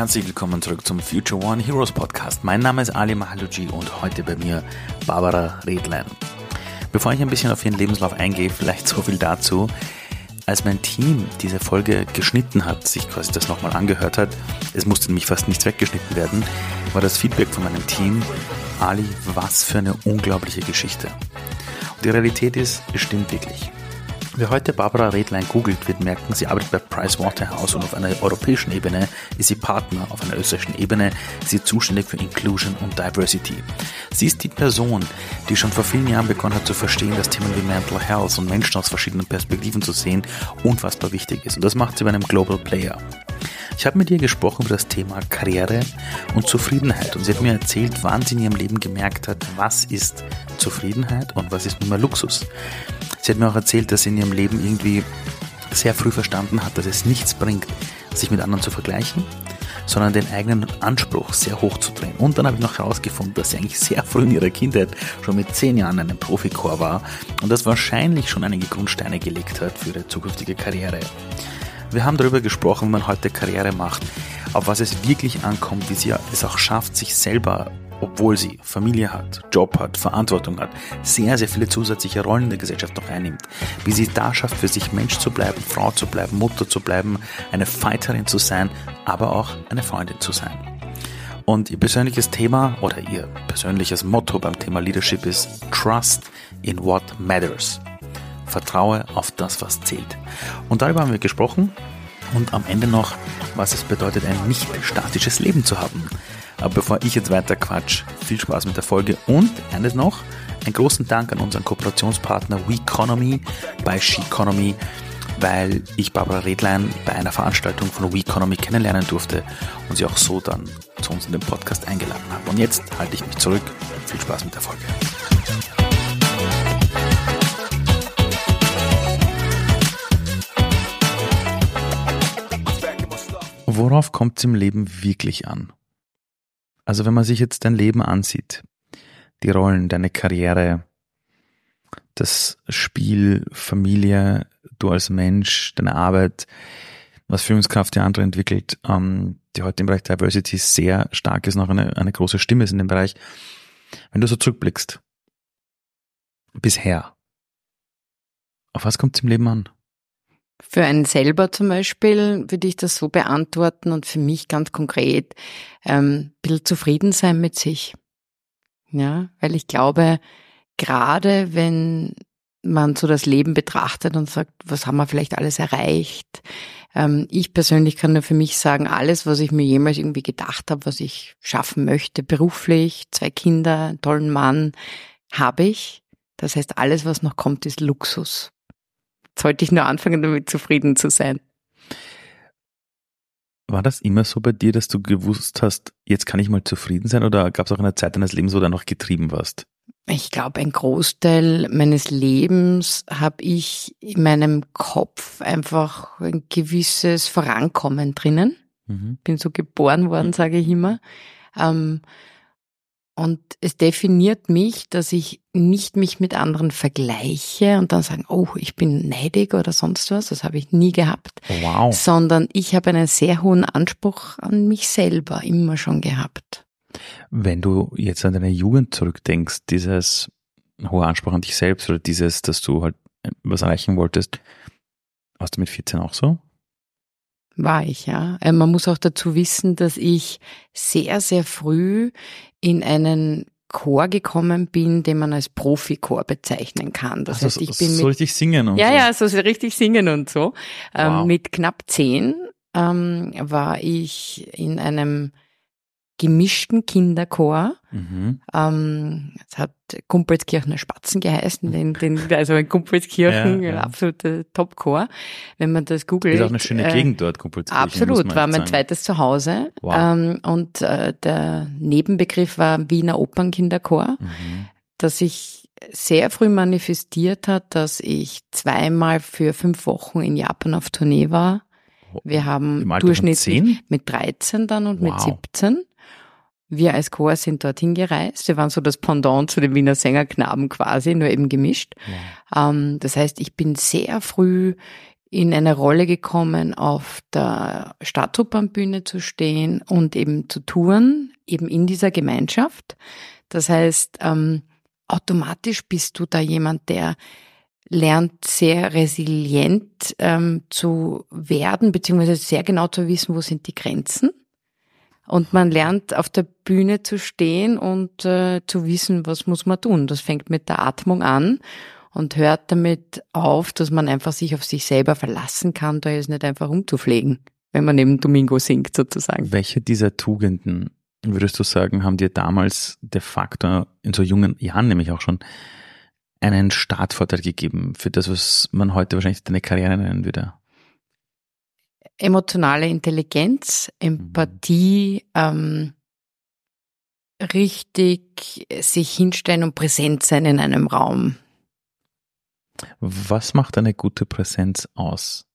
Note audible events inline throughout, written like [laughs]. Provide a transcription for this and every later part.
herzlich willkommen zurück zum Future One Heroes Podcast. Mein Name ist Ali Mahaluji und heute bei mir Barbara Redlein. Bevor ich ein bisschen auf Ihren Lebenslauf eingehe, vielleicht so viel dazu. Als mein Team diese Folge geschnitten hat, sich quasi das nochmal angehört hat, es musste nämlich fast nichts weggeschnitten werden, war das Feedback von meinem Team, Ali, was für eine unglaubliche Geschichte. Und die Realität ist, es stimmt wirklich. Wer heute Barbara Redlein googelt, wird merken, sie arbeitet bei Pricewaterhouse und auf einer europäischen Ebene ist sie Partner, auf einer österreichischen Ebene ist sie zuständig für Inclusion und Diversity. Sie ist die Person, die schon vor vielen Jahren begonnen hat zu verstehen, dass Themen wie Mental Health und Menschen aus verschiedenen Perspektiven zu sehen unfassbar wichtig ist. Und das macht sie bei einem Global Player. Ich habe mit ihr gesprochen über das Thema Karriere und Zufriedenheit und sie hat mir erzählt, wann sie in ihrem Leben gemerkt hat, was ist Zufriedenheit und was ist nun mal Luxus. Sie hat mir auch erzählt, dass sie in ihrem Leben irgendwie sehr früh verstanden hat, dass es nichts bringt, sich mit anderen zu vergleichen, sondern den eigenen Anspruch sehr hoch zu drehen. Und dann habe ich noch herausgefunden, dass sie eigentlich sehr früh in ihrer Kindheit schon mit zehn Jahren in einem Profichor war und das wahrscheinlich schon einige Grundsteine gelegt hat für ihre zukünftige Karriere. Wir haben darüber gesprochen, wie man heute Karriere macht, auf was es wirklich ankommt, wie sie es auch schafft, sich selber obwohl sie Familie hat, Job hat, Verantwortung hat, sehr, sehr viele zusätzliche Rollen in der Gesellschaft noch einnimmt. Wie sie es da schafft, für sich Mensch zu bleiben, Frau zu bleiben, Mutter zu bleiben, eine Fighterin zu sein, aber auch eine Freundin zu sein. Und ihr persönliches Thema oder ihr persönliches Motto beim Thema Leadership ist Trust in what matters. Vertraue auf das, was zählt. Und darüber haben wir gesprochen und am Ende noch, was es bedeutet, ein nicht statisches Leben zu haben. Aber bevor ich jetzt weiter quatsch, viel Spaß mit der Folge und eines noch, einen großen Dank an unseren Kooperationspartner WeEconomy bei SheEconomy, weil ich Barbara Redlein bei einer Veranstaltung von WeEconomy kennenlernen durfte und sie auch so dann zu uns in den Podcast eingeladen habe. Und jetzt halte ich mich zurück. Viel Spaß mit der Folge. Worauf kommt es im Leben wirklich an? Also wenn man sich jetzt dein Leben ansieht, die Rollen, deine Karriere, das Spiel, Familie, du als Mensch, deine Arbeit, was Führungskraft die andere entwickelt, ähm, die heute im Bereich Diversity sehr stark ist, noch eine, eine große Stimme ist in dem Bereich. Wenn du so zurückblickst, bisher, auf was kommt es im Leben an? Für einen selber zum Beispiel würde ich das so beantworten und für mich ganz konkret ähm, ein bisschen zufrieden sein mit sich. Ja, weil ich glaube, gerade wenn man so das Leben betrachtet und sagt, was haben wir vielleicht alles erreicht? Ähm, ich persönlich kann nur für mich sagen, alles, was ich mir jemals irgendwie gedacht habe, was ich schaffen möchte, beruflich, zwei Kinder, einen tollen Mann, habe ich. Das heißt, alles, was noch kommt, ist Luxus sollte ich nur anfangen, damit zufrieden zu sein. War das immer so bei dir, dass du gewusst hast, jetzt kann ich mal zufrieden sein oder gab es auch eine Zeit deines Lebens, wo du noch getrieben warst? Ich glaube, ein Großteil meines Lebens habe ich in meinem Kopf einfach ein gewisses Vorankommen drinnen. Mhm. Bin so geboren worden, sage ich immer. Ähm, und es definiert mich, dass ich nicht mich mit anderen vergleiche und dann sagen, oh, ich bin neidig oder sonst was. Das habe ich nie gehabt. Wow. Sondern ich habe einen sehr hohen Anspruch an mich selber immer schon gehabt. Wenn du jetzt an deine Jugend zurückdenkst, dieses hohe Anspruch an dich selbst oder dieses, dass du halt was erreichen wolltest, warst du mit 14 auch so? War ich, ja. Äh, man muss auch dazu wissen, dass ich sehr, sehr früh in einen Chor gekommen bin, den man als Profichor bezeichnen kann. Das also heißt, ich bin so mit, richtig singen und ja, so. Ja, so richtig singen und so. Ähm, wow. Ähm, mit knapp zehn ähm, war ich in einem gemischten Kinderchor. Mhm. Ähm, es hat Kumpelskirchener Spatzen geheißen, den, den, also ein Kumpelskirchen, ja, ja. absoluter Topchor. Wenn man das googelt. Ist auch eine schöne äh, Gegend dort, Kumpelskirchen. Absolut, war mein sagen. zweites Zuhause. Wow. Ähm, und äh, der Nebenbegriff war Wiener Opernkinderchor, mhm. dass sich sehr früh manifestiert hat, dass ich zweimal für fünf Wochen in Japan auf Tournee war. Wir haben durchschnittlich mit 13 dann und wow. mit 17 wir als Chor sind dorthin gereist. Wir waren so das Pendant zu den Wiener Sängerknaben quasi, nur eben gemischt. Ja. Ähm, das heißt, ich bin sehr früh in eine Rolle gekommen, auf der Stadtopernbühne zu stehen und eben zu touren, eben in dieser Gemeinschaft. Das heißt, ähm, automatisch bist du da jemand, der lernt sehr resilient ähm, zu werden, beziehungsweise sehr genau zu wissen, wo sind die Grenzen. Und man lernt auf der Bühne zu stehen und äh, zu wissen, was muss man tun. Das fängt mit der Atmung an und hört damit auf, dass man einfach sich auf sich selber verlassen kann, da ist nicht einfach umzupflegen, wenn man neben Domingo singt sozusagen. Welche dieser Tugenden würdest du sagen, haben dir damals de facto in so jungen Jahren nämlich auch schon einen Startvorteil gegeben für das, was man heute wahrscheinlich deine Karriere nennen würde? Emotionale Intelligenz, Empathie, ähm, richtig sich hinstellen und präsent sein in einem Raum. Was macht eine gute Präsenz aus?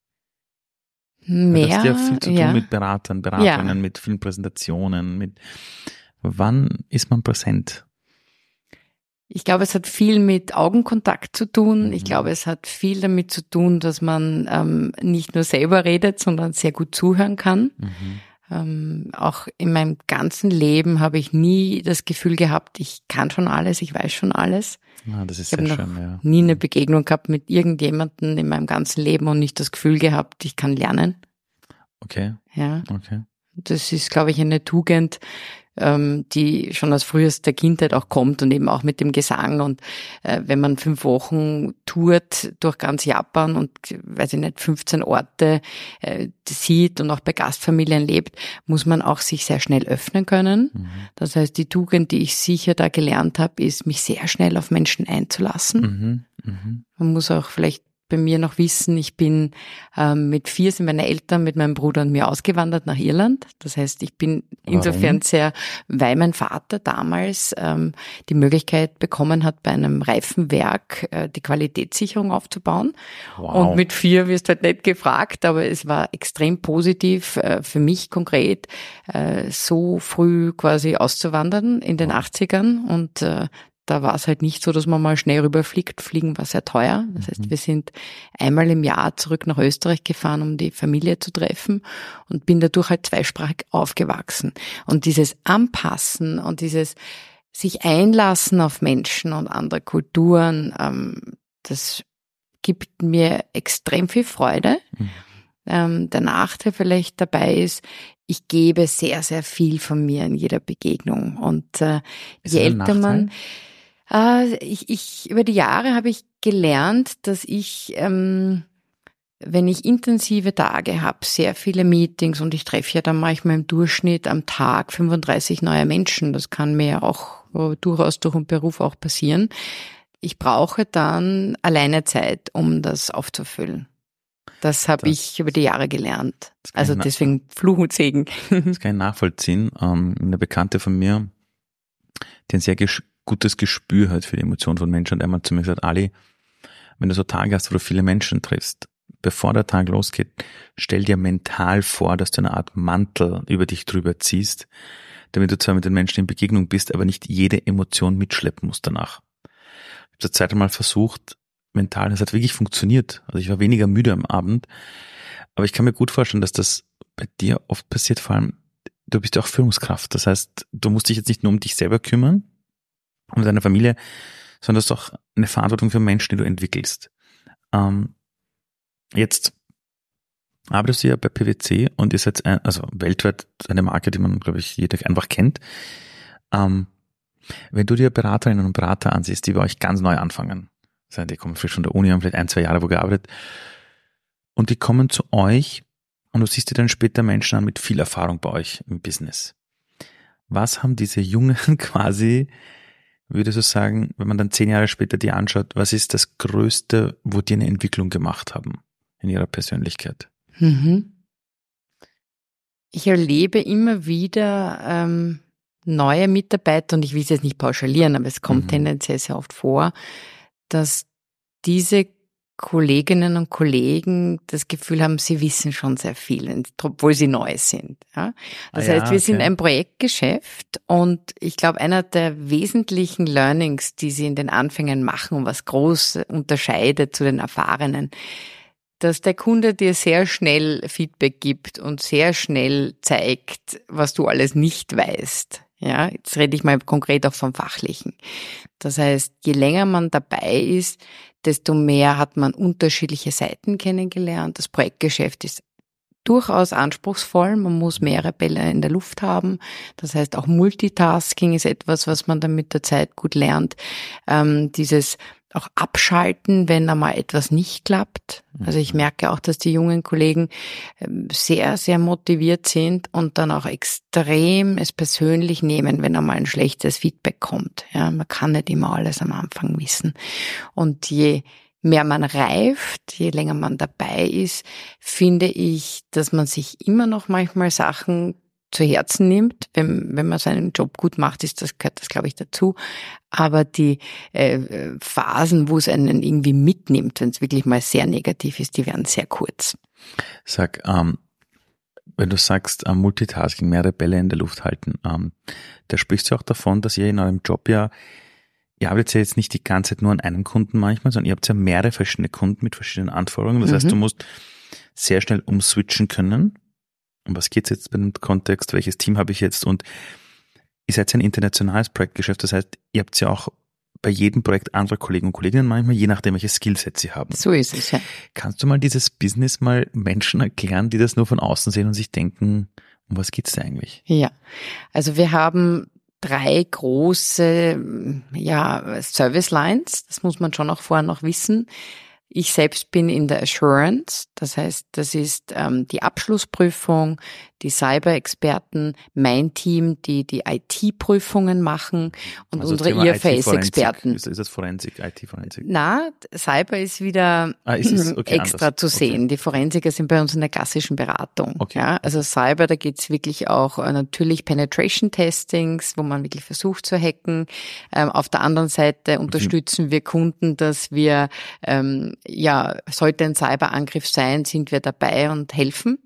Mehr, das hat ja viel zu tun ja. mit Beratern, Beratungen, Ja. mit vielen Präsentationen, mit wann ist man präsent? Ich glaube, es hat viel mit Augenkontakt zu tun. Ich Mhm. glaube, es hat viel damit zu tun, dass man ähm, nicht nur selber redet, sondern sehr gut zuhören kann. Mhm. Ähm, auch in meinem ganzen Leben habe ich nie das Gefühl gehabt, ich kann schon alles, ich weiß schon alles. Ah, das ist Ich sehr noch schön, ja. nie eine Begegnung gehabt mit irgendjemandem in meinem ganzen Leben und nicht das Gefühl gehabt, ich kann lernen. Okay, Ja, okay. das ist, glaube ich, eine Tugend, ähm, die schon aus frühester Kindheit auch kommt und eben auch mit dem Gesang. Und äh, wenn man fünf Wochen tourt durch ganz Japan und, weiß ich nicht, 15 Orte äh, sieht und auch bei Gastfamilien lebt, muss man auch sich sehr schnell öffnen können. Mhm. Das heißt, die Tugend, die ich sicher da gelernt habe, ist, mich sehr schnell auf Menschen einzulassen. Mhm. Mhm. Man muss auch vielleicht bei mir noch wissen, ich bin ähm, mit vier sind meine Eltern mit meinem Bruder und mir ausgewandert nach Irland. Das heißt, ich bin Warum? insofern sehr, weil mein Vater damals ähm, die Möglichkeit bekommen hat, bei einem Reifenwerk äh, die Qualitätssicherung aufzubauen. Wow. Und mit vier wirst du halt nicht gefragt, aber es war extrem positiv äh, für mich konkret, äh, so früh quasi auszuwandern in den 80ern. Und äh, da war es halt nicht so, dass man mal schnell rüberfliegt. Fliegen war sehr teuer. Das heißt, wir sind einmal im Jahr zurück nach Österreich gefahren, um die Familie zu treffen und bin dadurch halt zweisprachig aufgewachsen. Und dieses Anpassen und dieses sich einlassen auf Menschen und andere Kulturen, ähm, das gibt mir extrem viel Freude. Mhm. Ähm, der Nachteil vielleicht dabei ist, ich gebe sehr, sehr viel von mir in jeder Begegnung. Und äh, je älter man, Nachteil? Äh, ich, ich, über die Jahre habe ich gelernt, dass ich, ähm, wenn ich intensive Tage habe, sehr viele Meetings und ich treffe ja dann manchmal im Durchschnitt am Tag 35 neue Menschen. Das kann mir ja auch äh, durchaus durch den Beruf auch passieren. Ich brauche dann alleine Zeit, um das aufzufüllen. Das habe ich über die Jahre gelernt. Also deswegen Fluch und Segen. Das kann ich nachvollziehen. Ähm, eine Bekannte von mir, die ein sehr gutes Gespür hat für die Emotionen von Menschen, hat einmal zu mir gesagt, Ali, wenn du so Tage hast, wo du viele Menschen triffst, bevor der Tag losgeht, stell dir mental vor, dass du eine Art Mantel über dich drüber ziehst, damit du zwar mit den Menschen in Begegnung bist, aber nicht jede Emotion mitschleppen musst danach. Ich habe zur Zeit einmal versucht, mental, das hat wirklich funktioniert. Also ich war weniger müde am Abend, aber ich kann mir gut vorstellen, dass das bei dir oft passiert, vor allem, du bist ja auch Führungskraft. Das heißt, du musst dich jetzt nicht nur um dich selber kümmern, um deine Familie, sondern du hast auch eine Verantwortung für Menschen, die du entwickelst. Ähm, jetzt arbeitest du ja bei PwC und ihr seid ein, also weltweit eine Marke, die man, glaube ich, jeder einfach kennt. Ähm, wenn du dir Beraterinnen und Berater ansiehst, die bei euch ganz neu anfangen, das die kommen frisch von der Uni, haben vielleicht ein, zwei Jahre wo gearbeitet, und die kommen zu euch und du siehst dir dann später Menschen an mit viel Erfahrung bei euch im Business. Was haben diese Jungen [laughs] quasi, würdest du sagen, wenn man dann zehn Jahre später die anschaut, was ist das Größte, wo die eine Entwicklung gemacht haben in ihrer Persönlichkeit? Mhm. Ich erlebe immer wieder ähm, neue Mitarbeiter, und ich will es jetzt nicht pauschalieren, aber es kommt Mhm. tendenziell sehr oft vor, dass diese Kolleginnen und Kollegen das Gefühl haben, sie wissen schon sehr viel, obwohl sie neu sind. Ja? Das Ah heißt, wir sind okay. ein Projektgeschäft und ich glaube, einer der wesentlichen Learnings, die sie in den Anfängen machen und was groß unterscheidet zu den Erfahrenen, dass der Kunde dir sehr schnell Feedback gibt und sehr schnell zeigt, was du alles nicht weißt. Ja, jetzt rede ich mal konkret auch vom Fachlichen. Das heißt, je länger man dabei ist, desto mehr hat man unterschiedliche Seiten kennengelernt. Das Projektgeschäft ist durchaus anspruchsvoll. Man muss mehrere Bälle in der Luft haben. Das heißt, auch Multitasking ist etwas, was man dann mit der Zeit gut lernt. Ähm, dieses auch abschalten, wenn einmal etwas nicht klappt. Also ich mhm. merke auch, dass die jungen Kollegen ähm, sehr, sehr motiviert sind und dann auch extrem es persönlich nehmen, wenn einmal ein schlechtes Feedback kommt. Ja, man kann nicht immer alles am Anfang wissen. Und je mehr man reift, je länger man dabei ist, finde ich, dass man sich immer noch manchmal Sachen zu Herzen nimmt. Wenn, wenn man seinen Job gut macht, ist das, gehört das, glaube ich, dazu. Aber die äh, Phasen, wo es einen irgendwie mitnimmt, wenn es wirklich mal sehr negativ ist, die werden sehr kurz. Sag, ähm, wenn du sagst, ähm, Multitasking, mehrere Bälle in der Luft halten, ähm, da sprichst du auch davon, dass ihr in eurem Job ja, ihr arbeitet ja jetzt nicht die ganze Zeit nur an einem Kunden manchmal, sondern ihr habt ja mehrere verschiedene Kunden mit verschiedenen Anforderungen. Das mhm. heißt, du musst sehr schnell umswitchen können um was geht's jetzt beim Kontext, welches Team habe ich jetzt und ihr seid ja ein internationales Projektgeschäft, das heißt, ihr habt ja auch bei jedem Projekt andere Kollegen und Kolleginnen manchmal, je nachdem, welche Skillsets sie haben. So ist es, ja. Kannst du mal dieses Business mal Menschen erklären, die das nur von außen sehen und sich denken, um was geht's da eigentlich? Ja, also wir haben drei große ja, Service Lines, das muss man schon auch vorher noch wissen. Ich selbst bin in der Assurance, das heißt, das ist ähm, die Abschlussprüfung, die Cyber-Experten, mein Team, die die IT-Prüfungen machen und also unsere IFS-Experten. Ist, ist das Forensik, IT-Forensik? Na, Cyber ist wieder ah, ist [laughs] okay, extra anders. zu sehen. Okay. Die Forensiker sind bei uns in der klassischen Beratung. Okay. Ja, also Cyber, da geht's wirklich auch äh, natürlich Penetration-Testings, wo man wirklich versucht zu hacken. Ähm, auf der anderen Seite unterstützen wir Kunden, dass wir, ähm, ja, sollte ein Cyberangriff sein, sind wir dabei und helfen.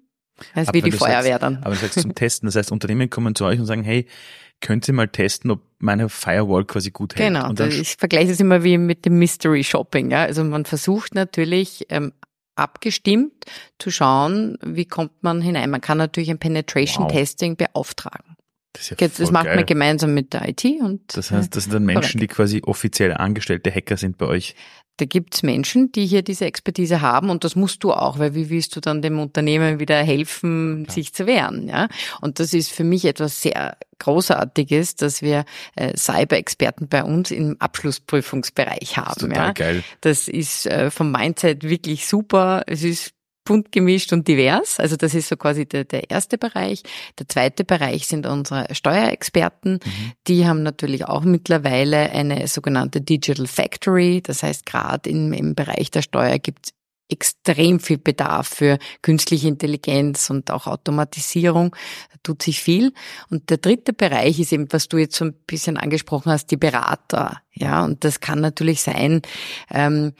Das ist wie die Feuerwehr sagst, dann. Aber du sagst zum Testen, das heißt, Unternehmen kommen zu euch und sagen, hey, könnt ihr mal testen, ob meine Firewall quasi gut hält? Genau, ich vergleiche es immer wie mit dem Mystery Shopping. Ja? Also man versucht natürlich ähm, abgestimmt zu schauen, wie kommt man hinein. Man kann natürlich ein Penetration wow. Testing beauftragen. Das, ja das macht geil. man gemeinsam mit der IT und. Das heißt, das sind dann Menschen, die quasi offiziell angestellte Hacker sind bei euch. Da gibt's Menschen, die hier diese Expertise haben und das musst du auch, weil wie willst du dann dem Unternehmen wieder helfen, ja. sich zu wehren? Ja? Und das ist für mich etwas sehr Großartiges, dass wir äh, Cyber-Experten bei uns im Abschlussprüfungsbereich haben. Das ist ja? geil. Das ist äh, vom Mindset wirklich super. Es ist bunt gemischt und divers. Also das ist so quasi der, der erste Bereich. Der zweite Bereich sind unsere Steuerexperten. Mhm. Die haben natürlich auch mittlerweile eine sogenannte Digital Factory. Das heißt, gerade im, im Bereich der Steuer gibt es extrem viel Bedarf für künstliche Intelligenz und auch Automatisierung. Da tut sich viel. Und der dritte Bereich ist eben, was du jetzt so ein bisschen angesprochen hast, die Berater. Ja, und das kann natürlich sein, ähm,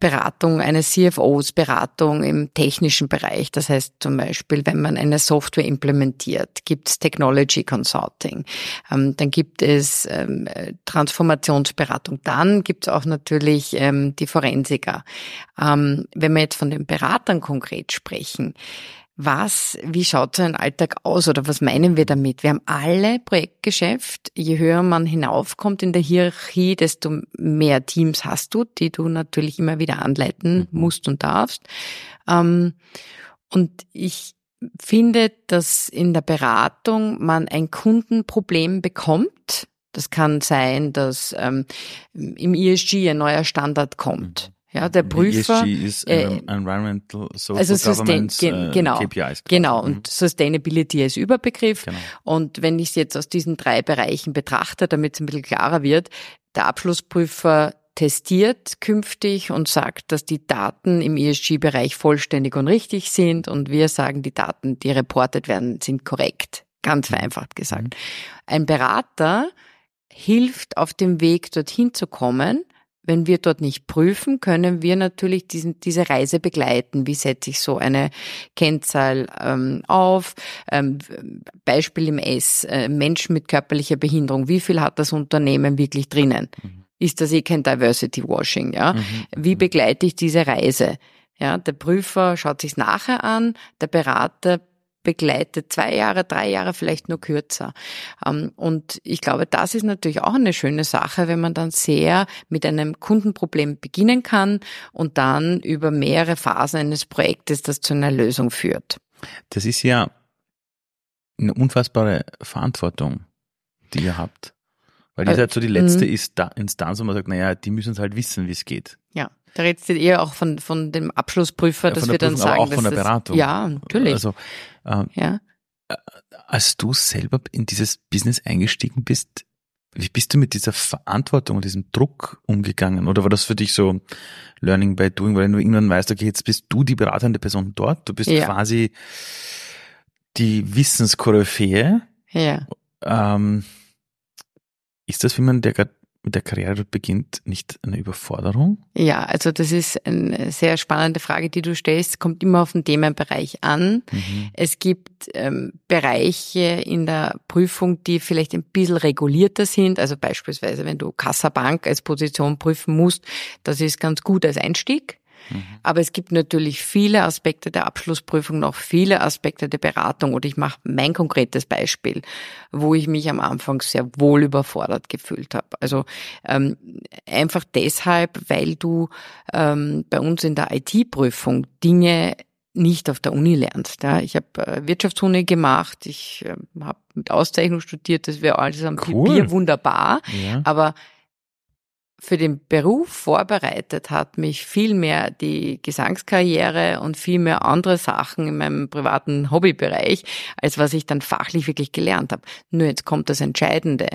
Beratung eines CFOs, Beratung im technischen Bereich. Das heißt zum Beispiel, wenn man eine Software implementiert, gibt es Technology Consulting. Ähm, dann gibt es ähm, Transformationsberatung. Dann gibt es auch natürlich ähm, die Forensiker. Ähm, wenn wir jetzt von den Beratern konkret sprechen, was, wie schaut so ein Alltag aus oder was meinen wir damit? Wir haben alle Projektgeschäft. Je höher man hinaufkommt in der Hierarchie, desto mehr Teams hast du, die du natürlich immer wieder anleiten mhm. musst und darfst. Ähm, und ich finde, dass in der Beratung man ein Kundenproblem bekommt. Das kann sein, dass ähm, im ESG ein neuer Standard kommt. Ja, der Prüfer. ESG ist äh, Environmental Social also Sustain, gen, äh, genau, KPIs. Genau, und mhm. Sustainability ist Überbegriff. Genau. Und wenn ich es jetzt aus diesen drei Bereichen betrachte, damit es ein bisschen klarer wird, der Abschlussprüfer testiert künftig und sagt, dass die Daten im ESG-Bereich vollständig und richtig sind und wir sagen, die Daten, die reportet werden, sind korrekt. Ganz mhm. vereinfacht gesagt. Mhm. Ein Berater hilft auf dem Weg dorthin zu kommen, wenn wir dort nicht prüfen, können wir natürlich diesen, diese Reise begleiten. Wie setze ich so eine Kennzahl ähm, auf? Ähm, Beispiel im S, äh, Menschen mit körperlicher Behinderung. Wie viel hat das Unternehmen wirklich drinnen? Mhm. Ist das eh kein Diversity Washing? Ja? Mhm. Wie begleite ich diese Reise? Ja, der Prüfer schaut sich's nachher an, der Berater begleitet zwei Jahre, drei Jahre, vielleicht nur kürzer. Ähm, und ich glaube, das ist natürlich auch eine schöne Sache, wenn man dann sehr mit einem Kundenproblem beginnen kann und dann über mehrere Phasen eines Projektes das zu einer Lösung führt. Das ist ja eine unfassbare Verantwortung, die ihr habt. Weil ihr seid so die letzte Mhm. Instanz, wo man sagt, naja, die müssen es halt wissen, wie es geht. Da redest du eher auch von, von dem Abschlussprüfer, Ja, dass von wir der dann Prüfung, aber sagen, auch von dass der das- Beratung. Ja, natürlich. Also, ähm, ja. als du selber in dieses Business eingestiegen bist, wie bist du mit dieser Verantwortung und diesem Druck umgegangen? Oder war das für dich so Learning by Doing, weil du irgendwann weißt, okay, jetzt bist du die beratende Person dort, du bist Ja. quasi die Wissenskoryphäe. Ja. Ähm, ist das, wie man der grad mit der Karriere dort beginnt, nicht eine Überforderung? Ja, also das ist eine sehr spannende Frage, die du stellst. Kommt immer auf den Themenbereich an. Mhm. Es gibt ähm, Bereiche in der Prüfung, die vielleicht ein bisschen regulierter sind. Also beispielsweise, wenn du Kassabank als Position prüfen musst, das ist ganz gut als Einstieg. Mhm. Aber es gibt natürlich viele Aspekte der Abschlussprüfung, noch viele Aspekte der Beratung. Oder ich mache mein konkretes Beispiel, wo ich mich am Anfang sehr wohl überfordert gefühlt habe. Also ähm, einfach deshalb, weil du ähm, bei uns in der IT-Prüfung Dinge nicht auf der Uni lernst. Ja. Ich habe äh, Wirtschaftsuni gemacht, ich äh, habe mit Auszeichnung studiert, das wäre alles am Cool. Papier wunderbar. Ja. Aber für den Beruf vorbereitet hat mich viel mehr die Gesangskarriere und viel mehr andere Sachen in meinem privaten Hobbybereich, als was ich dann fachlich wirklich gelernt habe. Nur jetzt kommt das Entscheidende.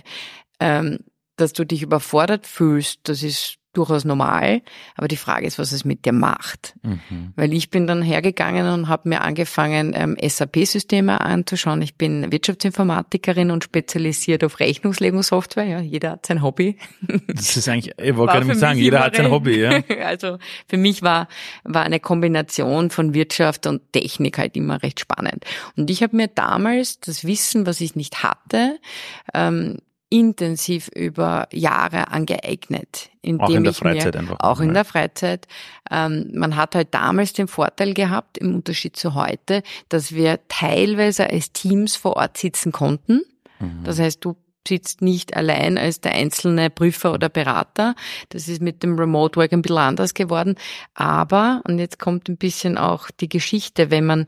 Ähm, dass du dich überfordert fühlst, das ist durchaus normal, aber die Frage ist, was es mit dir macht. Mhm. Weil ich bin dann hergegangen und habe mir angefangen, ähm, SAP-Systeme anzuschauen. Ich bin Wirtschaftsinformatikerin und spezialisiert auf Rechnungslegungssoftware. Ja, jeder hat sein Hobby. Das ist eigentlich, ich wollte gerade mal sagen, jeder hat sein. Hobby, ja. [laughs] Also für mich war, war eine Kombination von Wirtschaft und Technik halt immer recht spannend. Und ich habe mir damals das Wissen, was ich nicht hatte, ähm, intensiv über Jahre angeeignet. Indem Auch in der ich mir, Freizeit einfach. Auch in der Freizeit. Ähm, man hat halt damals den Vorteil gehabt, im Unterschied zu heute, dass wir teilweise als Teams vor Ort sitzen konnten. Mhm. Das heißt, du sitzt nicht allein als der einzelne Prüfer oder Berater. Das ist mit dem Remote Work ein bisschen anders geworden. Aber, und jetzt kommt ein bisschen auch die Geschichte, wenn man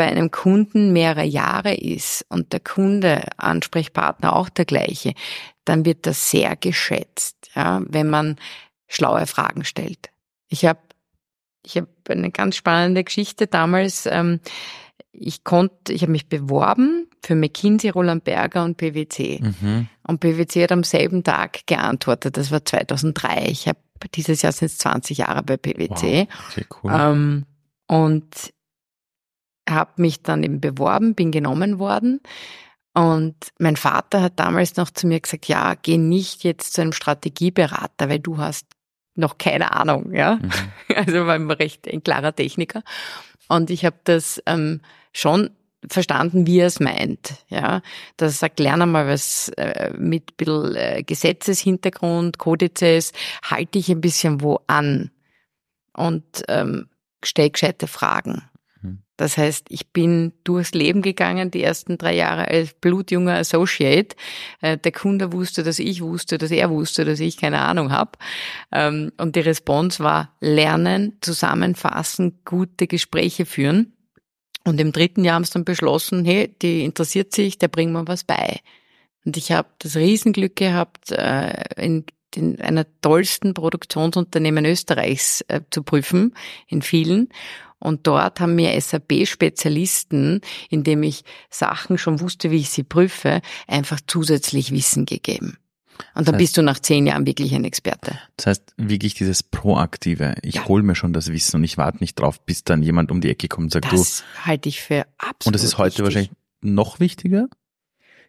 bei einem Kunden mehrere Jahre ist und der Kunde, Ansprechpartner auch der gleiche, dann wird das sehr geschätzt, ja, wenn man schlaue Fragen stellt. Ich habe ich hab eine ganz spannende Geschichte damals. Ähm, ich konnte, ich habe mich beworben für McKinsey, Roland Berger und PwC. Mhm. Und PwC hat am selben Tag geantwortet. Das war 2003. Ich habe dieses Jahr sind es 20 Jahre bei PwC. Wow, sehr cool. Ähm, und habe mich dann eben beworben, bin genommen worden. Und mein Vater hat damals noch zu mir gesagt, ja, geh nicht jetzt zu einem Strategieberater, weil du hast noch keine Ahnung, ja. Mhm. [laughs] Also war immer recht ein klarer Techniker. Und ich habe das ähm, schon verstanden, wie er es meint. Ja, dass er sagt, lerne mal was äh, mit ein bisschen äh, Gesetzeshintergrund, Kodizes, halte ich ein bisschen wo an und ähm, stell gescheite Fragen. Das heißt, ich bin durchs Leben gegangen, die ersten drei Jahre als blutjunger Associate. Äh, Der Kunde wusste, dass ich wusste, dass er wusste, dass ich keine Ahnung habe. Ähm, Und die Response war lernen, zusammenfassen, gute Gespräche führen. Und im dritten Jahr haben sie dann beschlossen, hey, die interessiert sich, der bringt mir was bei. Und ich habe das Riesenglück gehabt, äh, in, in einer tollsten Produktionsunternehmen Österreichs äh, zu prüfen, in vielen. Und dort haben mir SAP-Spezialisten, indem ich Sachen schon wusste, wie ich sie prüfe, einfach zusätzlich Wissen gegeben. Und dann Das heißt- bist du nach zehn Jahren wirklich ein Experte. Das heißt, wirklich dieses Proaktive. Ich Ja. hol mir schon das Wissen und ich warte nicht drauf, bis dann jemand um die Ecke kommt und sagt, Das halte ich für absolut du, und das ist heute wichtig. wahrscheinlich noch wichtiger?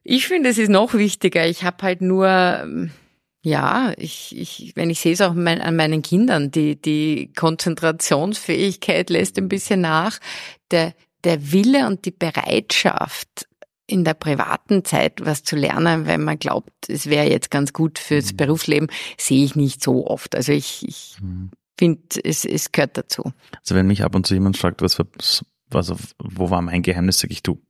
Ich finde, es ist noch wichtiger. Ich habe halt nur, ähm, ja, ich, ich, wenn ich sehe es auch mein, an meinen Kindern, die, die Konzentrationsfähigkeit lässt ein bisschen nach. Der, der Wille und die Bereitschaft, in der privaten Zeit was zu lernen, weil man glaubt, es wäre jetzt ganz gut fürs Mhm. Berufsleben, sehe ich nicht so oft. Also ich, ich Mhm. finde, es, es gehört dazu. Also wenn mich ab und zu jemand fragt, was, was wo war mein Geheimnis, sage ich du.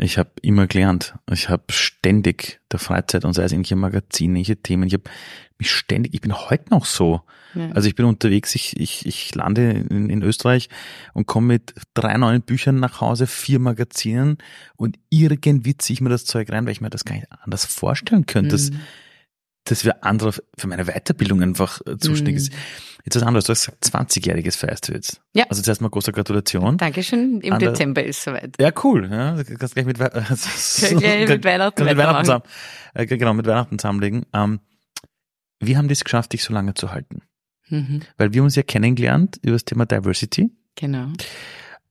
Ich habe immer gelernt. Ich habe ständig der Freizeit und sei es irgendwelche Magazine, irgendwelche Themen. Ich habe mich ständig, ich bin heute noch so. Ja. Also ich bin unterwegs, ich, ich, ich lande in, in Österreich und komme mit drei neuen Büchern nach Hause, vier Magazinen und irgendwie ziehe ich mir das Zeug rein, weil ich mir das gar nicht anders vorstellen könnte. Mhm. Das, das wäre andere für meine Weiterbildung einfach äh, zuständig ist. Mhm. Jetzt was anderes, du hast gesagt, 20-jähriges feierst du jetzt. Ja. Also zuerst mal große Gratulation. Dankeschön, im An Dezember ist soweit. Ja, cool. Ja, du kannst gleich mit, so, [laughs] [laughs] gleich mit Weihnachten, mit Weihnachten zusammen, äh, genau, mit Weihnachten zusammenlegen. Ähm, wir haben das geschafft, dich so lange zu halten. Mhm. Weil wir uns ja kennengelernt über das Thema Diversity. Genau. Äh,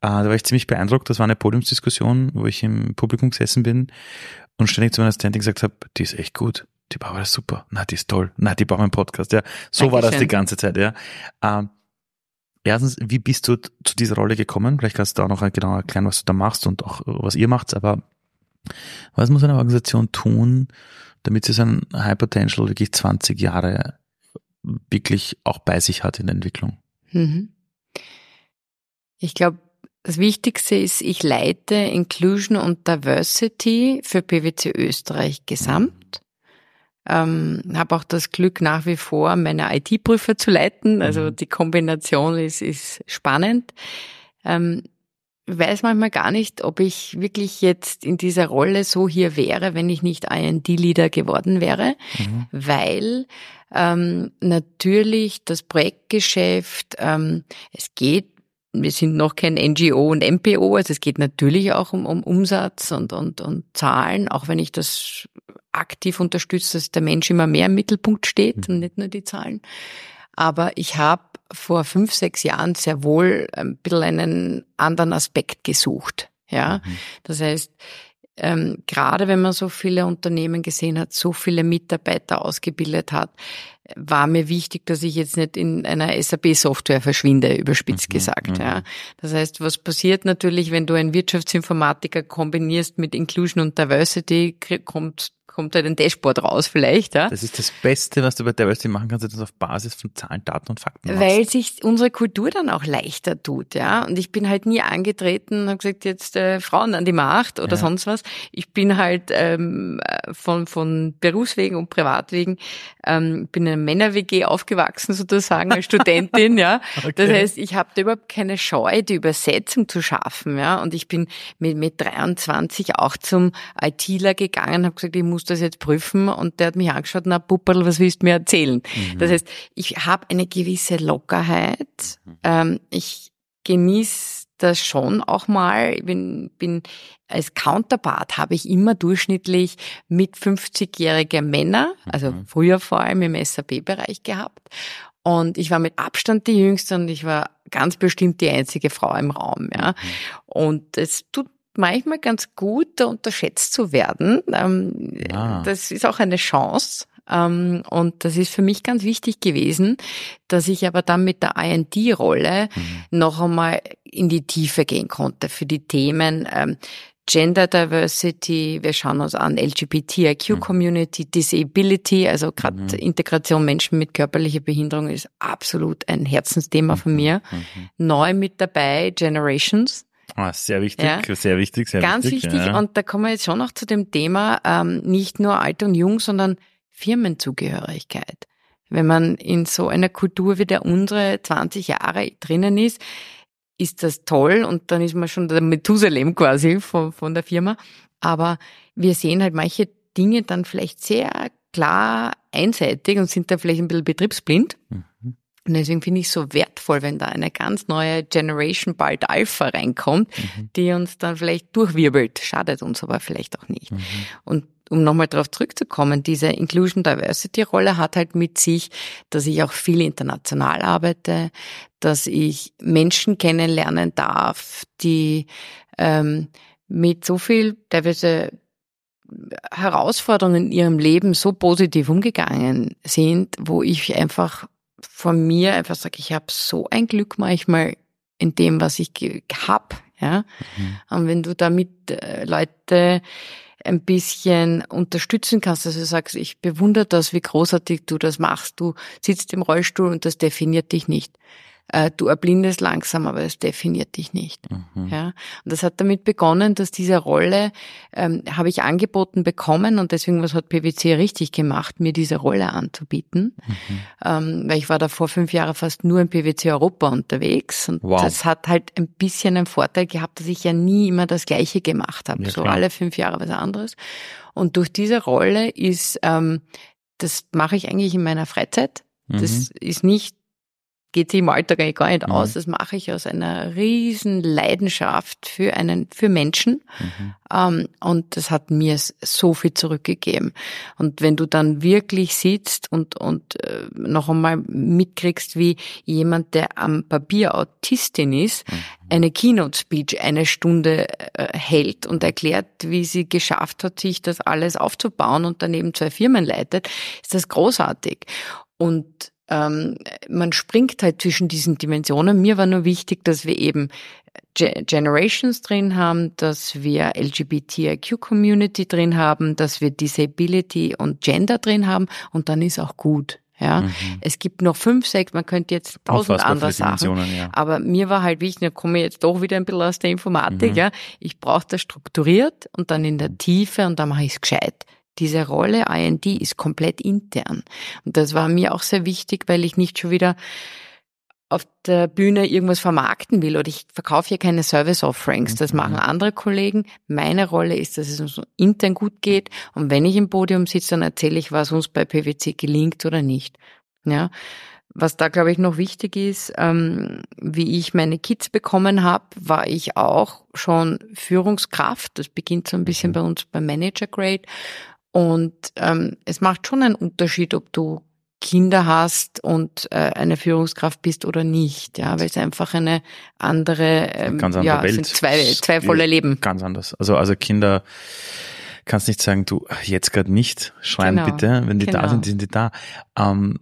da war ich ziemlich beeindruckt. Das war eine Podiumsdiskussion, wo ich im Publikum gesessen bin und ständig zu meiner Assistentin gesagt habe, die ist echt gut die Barbara ist super, na, die ist toll, na, die braucht einen Podcast, ja. So Dankeschön. war das die ganze Zeit, ja. Ähm, erstens, wie bist du zu dieser Rolle gekommen? Vielleicht kannst du auch noch genau erklären, was du da machst und auch was ihr macht, aber was muss eine Organisation tun, damit sie so ein High Potential wirklich 20 Jahre wirklich auch bei sich hat in der Entwicklung? Mhm. Ich glaube, das Wichtigste ist, ich leite Inclusion und Diversity für PwC Österreich gesamt. Ähm, habe auch das Glück nach wie vor, meine IT-Prüfer zu leiten. Also mhm. die Kombination ist, ist spannend. Ähm, weiß manchmal gar nicht, ob ich wirklich jetzt in dieser Rolle so hier wäre, wenn ich nicht IND-Leader geworden wäre, mhm. weil ähm, natürlich das Projektgeschäft, ähm, es geht wir sind noch kein NGO und MPO, also es geht natürlich auch um, um Umsatz und, und, und Zahlen, auch wenn ich das aktiv unterstütze, dass der Mensch immer mehr im Mittelpunkt steht mhm. und nicht nur die Zahlen. Aber ich habe vor fünf, sechs Jahren sehr wohl ein bisschen einen anderen Aspekt gesucht. Ja, mhm. das heißt, ähm, gerade wenn man so viele Unternehmen gesehen hat, so viele Mitarbeiter ausgebildet hat, war mir wichtig, dass ich jetzt nicht in einer SAP-Software verschwinde, überspitzt mhm, gesagt. Mhm. Ja. Das heißt, was passiert natürlich, wenn du einen Wirtschaftsinformatiker kombinierst mit Inclusion und Diversity, kommt kommt halt ein Dashboard raus vielleicht. Ja? Das ist das Beste, was du bei Diversity machen kannst, das auf Basis von Zahlen, Daten und Fakten machst. Weil sich unsere Kultur dann auch leichter tut. ja. Und ich bin halt nie angetreten und habe gesagt, jetzt äh, Frauen an die Macht oder ja. sonst was. Ich bin halt ähm, von, von Berufswegen und Privatwegen, ähm, bin in einer Männer-WG aufgewachsen sozusagen als Studentin. ja. [laughs] Okay. Das heißt, ich habe da überhaupt keine Scheu, die Übersetzung zu schaffen. ja. Und ich bin mit, mit 23 auch zum ITler gegangen, habe gesagt, ich muss das jetzt prüfen und der hat mich angeschaut, na Pupperl, was willst du mir erzählen? Mhm. Das heißt, ich habe eine gewisse Lockerheit. Mhm. Ähm, ich genieße das schon auch mal. Ich bin, bin als Counterpart habe ich immer durchschnittlich mit 50-jährige Männer, also mhm. früher vor allem im SAP-Bereich gehabt. Und ich war mit Abstand die Jüngste und ich war ganz bestimmt die einzige Frau im Raum, ja. Mhm. Und es tut manchmal ganz gut, da unterschätzt zu werden. Ähm, ah. Das ist auch eine Chance. Ähm, und das ist für mich ganz wichtig gewesen, dass ich aber dann mit der IND-Rolle mhm. noch einmal in die Tiefe gehen konnte für die Themen ähm, Gender Diversity, wir schauen uns an LGBTIQ mhm. Community, Disability, also gerade mhm. Integration Menschen mit körperlicher Behinderung ist absolut ein Herzensthema von mir. Neu mit dabei Generations. Ah, sehr wichtig, ja. sehr wichtig, sehr Ganz wichtig. wichtig. Ja. Und da kommen wir jetzt schon noch zu dem Thema, ähm, nicht nur alt und jung, sondern Firmenzugehörigkeit. Wenn man in so einer Kultur wie der unsere 20 Jahre drinnen ist, ist das toll und dann ist man schon der Methusalem quasi von, von der Firma. Aber wir sehen halt manche Dinge dann vielleicht sehr klar einseitig und sind da vielleicht ein bisschen betriebsblind. Mhm. Und deswegen finde ich es so wertvoll, wenn da eine ganz neue Generation bald Alpha reinkommt, mhm. die uns dann vielleicht durchwirbelt. Schadet uns aber vielleicht auch nicht. Mhm. Und um nochmal darauf zurückzukommen, diese Inclusion Diversity Rolle hat halt mit sich, dass ich auch viel international arbeite, dass ich Menschen kennenlernen darf, die ähm, mit so viel teilweise Herausforderungen in ihrem Leben so positiv umgegangen sind, wo ich einfach von mir einfach sage, ich habe so ein Glück manchmal in dem, was ich hab. Ja? Mhm. Und wenn du damit äh, Leute ein bisschen unterstützen kannst, also du sagst, ich bewundere das, wie großartig du das machst. Du sitzt im Rollstuhl und das definiert dich nicht äh, du erblindest langsam, aber es definiert dich nicht. Mhm. Ja? Und das hat damit begonnen, dass diese Rolle ähm, habe ich angeboten bekommen und deswegen was hat PwC richtig gemacht, mir diese Rolle anzubieten, mhm. ähm, weil ich war da vor fünf Jahren fast nur in PwC Europa unterwegs und wow. das hat halt ein bisschen einen Vorteil gehabt, dass ich ja nie immer das Gleiche gemacht habe, ja, so alle fünf Jahre was anderes. Und durch diese Rolle ist ähm, das mache ich eigentlich in meiner Freizeit. Das mhm. ist nicht geht sich im Alltag eigentlich gar nicht mhm. aus. Das mache ich aus einer riesen Leidenschaft für einen, für Menschen. Mhm. Ähm, und das hat mir so viel zurückgegeben. Und wenn du dann wirklich sitzt und, und äh, noch einmal mitkriegst, wie jemand, der am Papier Autistin ist, mhm. eine Keynote-Speech eine Stunde äh, hält und erklärt, wie sie geschafft hat, sich das alles aufzubauen und daneben zwei Firmen leitet, ist das großartig. Und ähm, man springt halt zwischen diesen Dimensionen. Mir war nur wichtig, dass wir eben Generations drin haben, dass wir LGBTIQ-Community drin haben, dass wir Disability und Gender drin haben und dann ist auch gut. Ja, mhm. es gibt noch fünf, sechs, man könnte jetzt tausend andere Sachen. Ja. Aber mir war halt wichtig, da komme ich jetzt doch wieder ein bisschen aus der Informatik, mhm. ja. Ich brauche das strukturiert und dann in der Tiefe und dann mache ich es gescheit diese Rolle IND ist komplett intern. Und das war mir auch sehr wichtig, weil ich nicht schon wieder auf der Bühne irgendwas vermarkten will oder ich verkaufe hier keine Service Offerings. Das mhm. machen andere Kollegen. Meine Rolle ist, dass es uns intern gut geht und wenn ich im Podium sitze, dann erzähle ich, was uns bei PwC gelingt oder nicht. Ja. Was da, glaube ich, noch wichtig ist, ähm, wie ich meine Kids bekommen habe, war ich auch schon Führungskraft. Das beginnt so ein bisschen mhm. bei uns beim Manager Grade. Und ähm, es macht schon einen Unterschied, ob du Kinder hast und äh, eine Führungskraft bist oder nicht, ja, weil es einfach eine andere, ähm, ganz andere ja, Welt. sind zwei, zwei volle Leben. Ganz anders. Also also Kinder kannst nicht sagen, du jetzt gerade nicht schreien genau. bitte, wenn die genau. da sind, sind die da. Ähm,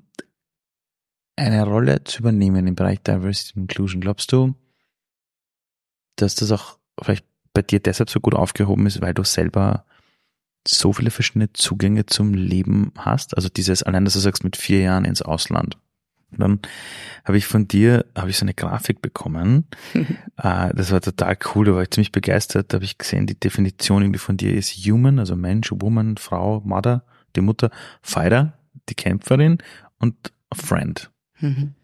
eine Rolle zu übernehmen im Bereich Diversity and Inclusion, glaubst du, dass das auch vielleicht bei dir deshalb so gut aufgehoben ist, weil du selber so viele verschiedene Zugänge zum Leben hast. Also dieses, allein, dass du sagst, mit vier Jahren ins Ausland. Und dann habe ich von dir, habe ich so eine Grafik bekommen. [laughs] äh, das war total cool, da war ich ziemlich begeistert. Da habe ich gesehen, die Definition irgendwie von dir ist Human, also Mensch, Woman, Frau, Mother, die Mutter, Fighter, die Kämpferin und Friend. Mhm.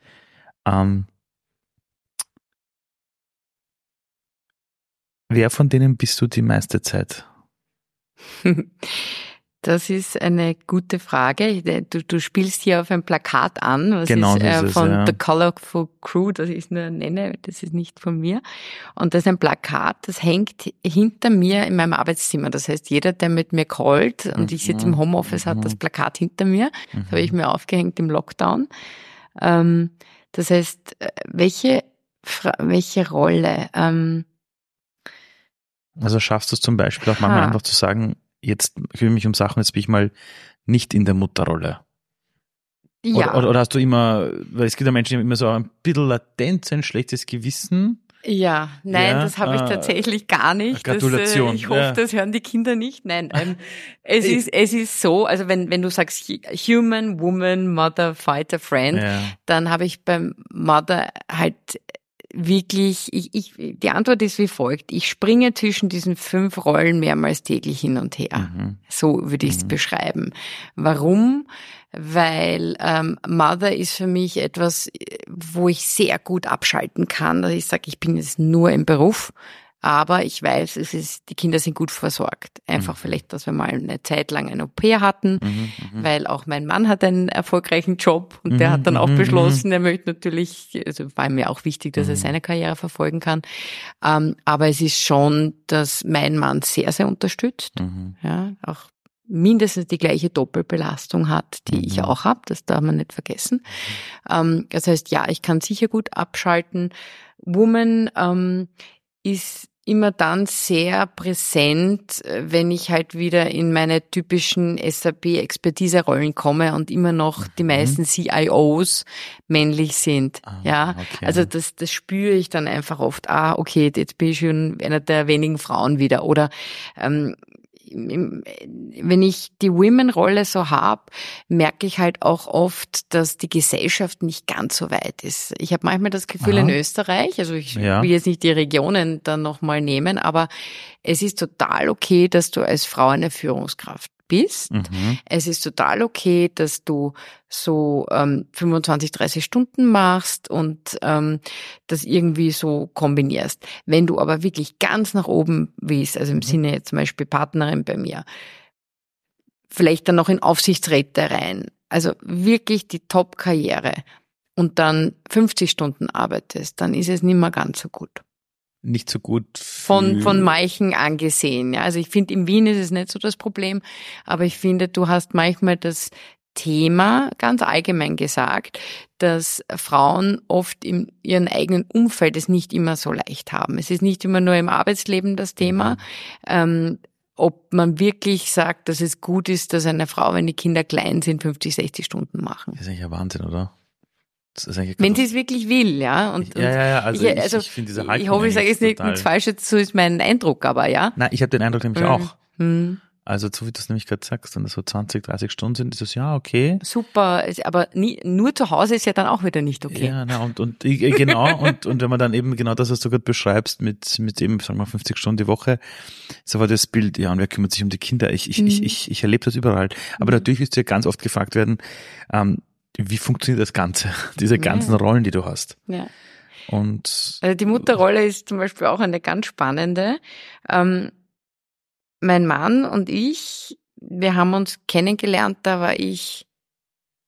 Ähm, wer von denen bist du die meiste Zeit? [laughs] Das ist eine gute Frage. Du, du spielst hier auf ein Plakat an, was genau ist äh, von ja. The Colorful Crew, das ich nur nenne, das ist nicht von mir. Und das ist ein Plakat, das hängt hinter mir in meinem Arbeitszimmer. Das heißt, jeder, der mit mir callt und ich sitze im mhm. Homeoffice, hat das mhm. Plakat hinter mir. Das habe ich mhm. mir aufgehängt im Lockdown. Ähm, das heißt, äh, welche, welche Rolle? Ähm, also schaffst du es zum Beispiel auch manchmal einfach zu sagen, jetzt kümmere ich mich um Sachen, jetzt bin ich mal nicht in der Mutterrolle. Ja. Oder, oder, hast du immer, weil es gibt ja Menschen, die haben immer so ein bisschen latent ein schlechtes Gewissen. Ja, nein, ja, das habe ich äh, tatsächlich gar nicht. Gratulation. Das, äh, ich hoffe, ja. das hören die Kinder nicht. Nein, ähm, [laughs] es ist es ist so, also wenn wenn du sagst Human, Woman, Mother, Fighter, Friend, ja. dann habe ich beim Mother halt wirklich, ich, ich, die Antwort ist wie folgt. Ich springe zwischen diesen fünf Rollen mehrmals täglich hin und her. Mhm. So würde ich es mhm. beschreiben. Warum? Weil ähm, Mother ist für mich etwas, wo ich sehr gut abschalten kann. Also ich sage, ich bin jetzt nur im Beruf. Aber ich weiß, es ist, die Kinder sind gut versorgt. Einfach mhm. vielleicht, dass wir mal eine Zeit lang ein pair hatten, mhm, mhm, weil auch mein Mann hat einen erfolgreichen Job und der hat dann auch mhm, beschlossen, er möchte natürlich, also war mir auch wichtig, dass er seine Karriere verfolgen kann. Ähm, aber es ist schon, dass mein Mann sehr, sehr unterstützt. Ja, auch mindestens die gleiche Doppelbelastung hat, die ich auch habe. Das darf man nicht vergessen. Ähm, das heißt, ja, ich kann sicher gut abschalten. Woman ähm, ist immer dann sehr präsent, äh, wenn ich halt wieder in meine typischen SAP-Expertise-Rollen komme und immer noch die mhm. meisten CIOs männlich sind. Ah, ja, okay. also das, das spüre ich dann einfach oft. Ah, okay, jetzt bin ich schon einer der wenigen Frauen wieder. Oder ähm, wenn ich die Women-Rolle so habe, merke ich halt auch oft, dass die Gesellschaft nicht ganz so weit ist. Ich habe manchmal das Gefühl Aha. in Österreich, also ich ja. will jetzt nicht die Regionen dann nochmal nehmen, aber es ist total okay, dass du als Frau eine Führungskraft bist. Mhm. Es ist total okay, dass du so ähm, 25, 30 Stunden machst und ähm, das irgendwie so kombinierst. Wenn du aber wirklich ganz nach oben willst, also im mhm. Sinne zum Beispiel Partnerin bei mir, vielleicht dann noch in Aufsichtsräte rein, also wirklich die Top-Karriere und dann 50 Stunden arbeitest, dann ist es nicht mehr ganz so gut nicht so gut von von manchen angesehen. Ja, also ich finde in Wien ist es nicht so das Problem, aber ich finde, du hast manchmal das Thema, ganz allgemein gesagt, dass Frauen oft in ihrem eigenen Umfeld es nicht immer so leicht haben. Es ist nicht immer nur im Arbeitsleben das Thema. Mhm. Ähm, ob man wirklich sagt, dass es gut ist, dass eine Frau, wenn die Kinder klein sind, 50, 60 Stunden machen. Das ist eigentlich ein Wahnsinn, oder? Wenn sie es wirklich will, ja. Und, ja, ja, ja. Also ich, also ich, ich finde diese Haltung Ich hoffe, ich sage jetzt nicht nichts Falsches, so ist mein Eindruck, aber ja. Nein, ich habe den Eindruck nämlich mhm. auch. Mhm. Also so wie du es nämlich gerade sagst, wenn das so 20, 30 Stunden sind, ist das ja okay. Super, aber nie, nur zu Hause ist ja dann auch wieder nicht okay. Ja, na, und, und äh, genau, und, und wenn man dann eben genau das, was du gerade beschreibst, mit, mit eben, sagen wir mal, 50 Stunden die Woche, so war das Bild, ja, und wer kümmert sich um die Kinder? Ich, ich, mhm. ich, ich, ich erlebe das überall. Aber mhm. natürlich ist dir ganz oft gefragt werden, ähm, wie funktioniert das Ganze, [laughs] diese ganzen ja. Rollen, die du hast. Ja. Und also die Mutterrolle ist zum Beispiel auch eine ganz spannende. Ähm, mein Mann und ich, wir haben uns kennengelernt, da war ich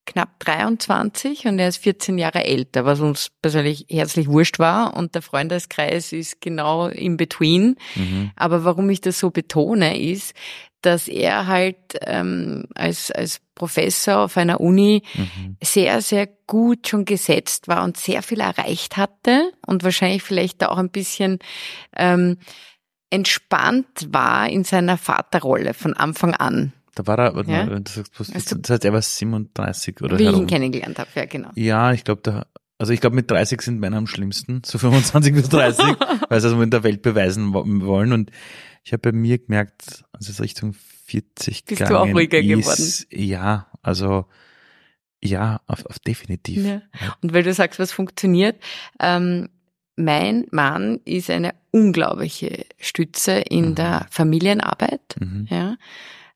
knapp 23 und er ist 14 Jahre älter, was uns persönlich herzlich wurscht war und der Freundeskreis ist genau in between. Mhm. Aber warum ich das so betone, ist, dass er halt ähm, als, als Professor auf einer Uni mhm. sehr, sehr gut schon gesetzt war und sehr viel erreicht hatte und wahrscheinlich vielleicht da auch ein bisschen ähm, entspannt war in seiner Vaterrolle von Anfang an. Da war er, ja? das heißt, er war 37 oder Wie herum. ich ihn kennengelernt habe, ja genau. Ja, ich glaube, da, also ich glaube, mit 30 sind Männer am schlimmsten, so 25 bis 30, [laughs] weil sie also in der Welt beweisen wollen und ich habe bei mir gemerkt, als es Richtung 40 Bist du auch ruhiger ist, geworden? Ja, also ja, auf, auf definitiv. Ja. Und weil du sagst, was funktioniert, ähm, mein Mann ist eine unglaubliche Stütze in mhm. der Familienarbeit, mhm. ja,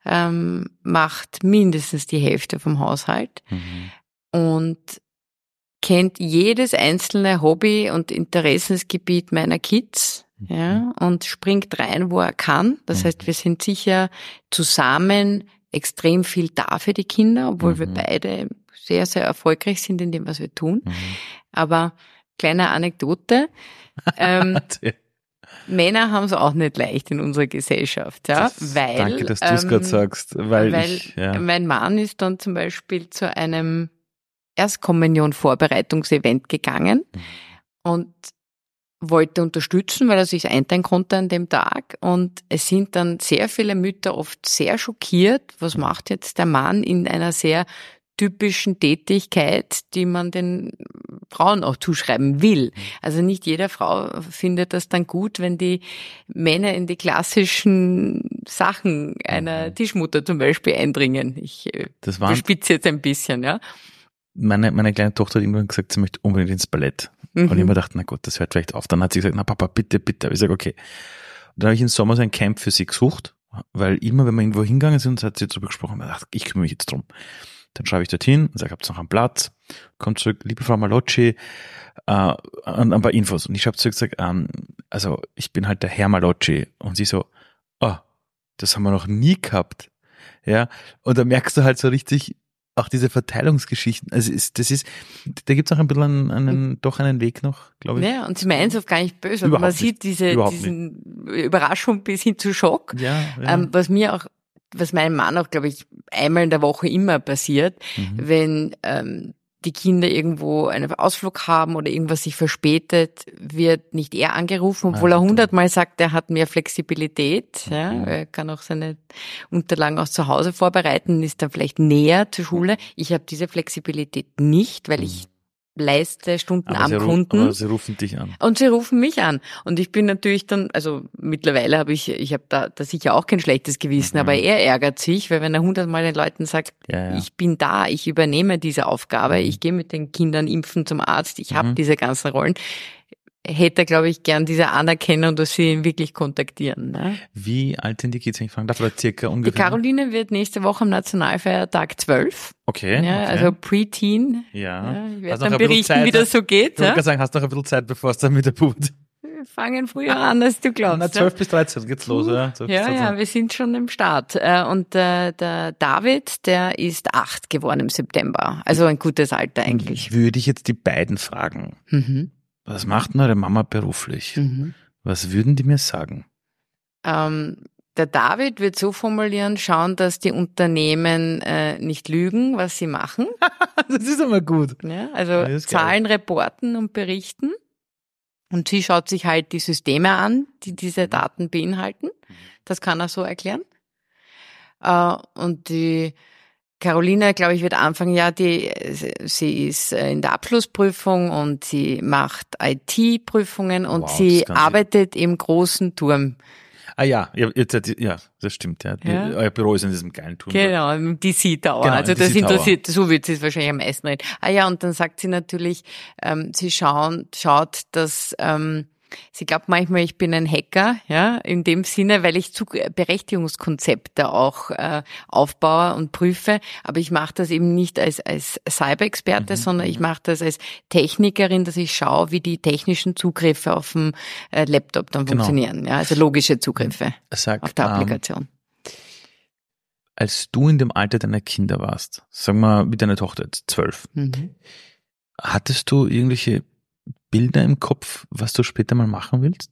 ähm, macht mindestens die Hälfte vom Haushalt mhm. und kennt jedes einzelne Hobby und Interessensgebiet meiner Kids ja, mhm. und springt rein, wo er kann. Das heißt, wir sind sicher zusammen extrem viel da für die Kinder, obwohl mhm. wir beide sehr, sehr erfolgreich sind in dem, was wir tun. Mhm. Aber kleine Anekdote. [laughs] Ähm, Männer haben es auch nicht leicht in unserer Gesellschaft, ja, das, weil. Danke, dass du es ähm, gerade sagst, weil, weil ich, ja. mein Mann ist dann zum Beispiel zu einem Erstkommunion-Vorbereitungsevent gegangen mhm. und wollte unterstützen, weil er sich einteilen konnte an dem Tag. Und es sind dann sehr viele Mütter oft sehr schockiert, was macht jetzt der Mann in einer sehr typischen Tätigkeit, die man den Frauen auch zuschreiben will. Also nicht jede Frau findet das dann gut, wenn die Männer in die klassischen Sachen einer mhm. Tischmutter zum Beispiel eindringen. Ich äh, das spitze jetzt ein bisschen, ja. Meine, meine kleine Tochter hat irgendwann gesagt, sie möchte unbedingt ins Ballett. Mhm. Und ich mir gedacht, na gut, das hört vielleicht auf. Dann hat sie gesagt, na Papa, bitte, bitte. Aber ich sage, okay. Und dann habe ich im Sommer so ein Camp für sie gesucht, weil immer, wenn wir irgendwo hingegangen sind, hat sie darüber gesprochen, ich dachte, ich kümmere mich jetzt drum. Dann schreibe ich dorthin und sage, habt noch einen Platz? Kommt zurück, liebe Frau Malocci, äh, ein, ein paar Infos. Und ich habe zurück gesagt, ähm, also ich bin halt der Herr Malocci. Und sie so, oh, das haben wir noch nie gehabt. Ja, und da merkst du halt so richtig, auch diese Verteilungsgeschichten, also ist, das ist, da gibt's auch ein bisschen einen, einen, mhm. doch einen Weg noch, glaube ich. Ja, und sie meinen es auch gar nicht böse. Überhaupt man sieht diese diesen nicht. Überraschung bis hin zu Schock. Ja, ja. Ähm, was mir auch, was meinem Mann auch, glaube ich, einmal in der Woche immer passiert, mhm. wenn ähm, die Kinder irgendwo einen Ausflug haben oder irgendwas sich verspätet, wird nicht er angerufen, obwohl er hundertmal sagt, er hat mehr Flexibilität. Ja, mhm. er kann auch seine Unterlagen aus zu Hause vorbereiten, ist dann vielleicht näher zur Schule. Ich habe diese Flexibilität nicht, weil ich leiste Stunden Aber am sie, Kunden. aber sie rufen dich an. Und sie rufen mich an. Und ich bin natürlich dann, also mittlerweile habe ich, ich habe da, da sicher auch kein schlechtes Gewissen, aber er ärgert sich, weil wenn er hundertmal den Leuten sagt, Mhm. Ja, ja. ich bin da, ich übernehme diese Aufgabe, ich gehe mit den Kindern impfen zum Arzt, ich Mhm. habe diese ganzen Rollen, hätte glaube ich, gern diese Anerkennung, dass sie ihn wirklich kontaktieren. Ne? Wie alt sind die Kids, wenn ich fragen darf? Oder circa Die ungefähr? Caroline wird nächste Woche am Nationalfeiertag zwölf. Okay. Ja, okay. also Preteen. ja. Ja, ich werde noch dann ein bisschen berichten, Zeit, wie das so geht. Ich Ja? sagen, hast noch ein bisschen Zeit, bevor es dann mit der. Wir fangen früher an, als du glaubst. Na, ja. 12 bis 13 geht's los, ja? 12 bis Ja, 13. ja, wir sind schon im Start. Äh, Und äh, der David, der ist acht geworden im September. Also ein gutes Alter eigentlich. Würde ich jetzt die beiden fragen, Mhm. Was macht denn eure Mama beruflich? Mhm. Was würden die mir sagen? Ähm, der David wird so formulieren, schauen, dass die Unternehmen äh, nicht lügen, was sie machen. [laughs] das ist aber gut. Ja, also ist geil. Zahlen reporten und berichten. Und sie schaut sich halt die Systeme an, die diese Daten beinhalten. Das kann er so erklären. Äh, und die Caroline, glaube ich, wird anfangen, ja, die, sie ist äh, in der Abschlussprüfung und sie macht IT-Prüfungen und Wow, sie arbeitet im großen Turm. Ah ja, seid- ja, das stimmt. Ja. Ja. Euer Büro ist in diesem geilen Turm. Genau, im DC Tower. Genau, also das interessiert, so wird sie es wahrscheinlich am meisten reden. Ah ja, und dann sagt sie natürlich, ähm, sie schauen, schaut, dass ähm, sie glaubt manchmal, ich bin ein Hacker, ja, in dem Sinne, weil ich Berechtigungskonzepte auch äh, aufbaue und prüfe. Aber ich mache das eben nicht als, als Cyber-Experte, Mhm, sondern ich mache das als Technikerin, dass ich schaue, wie die technischen Zugriffe auf dem äh, Laptop dann Genau. funktionieren. Ja, also logische Zugriffe Sag, auf der ähm, Applikation. als du in dem Alter deiner Kinder warst, sagen wir mit deiner Tochter jetzt zwölf, Mhm. hattest du irgendwelche Bilder im Kopf, was du später mal machen willst?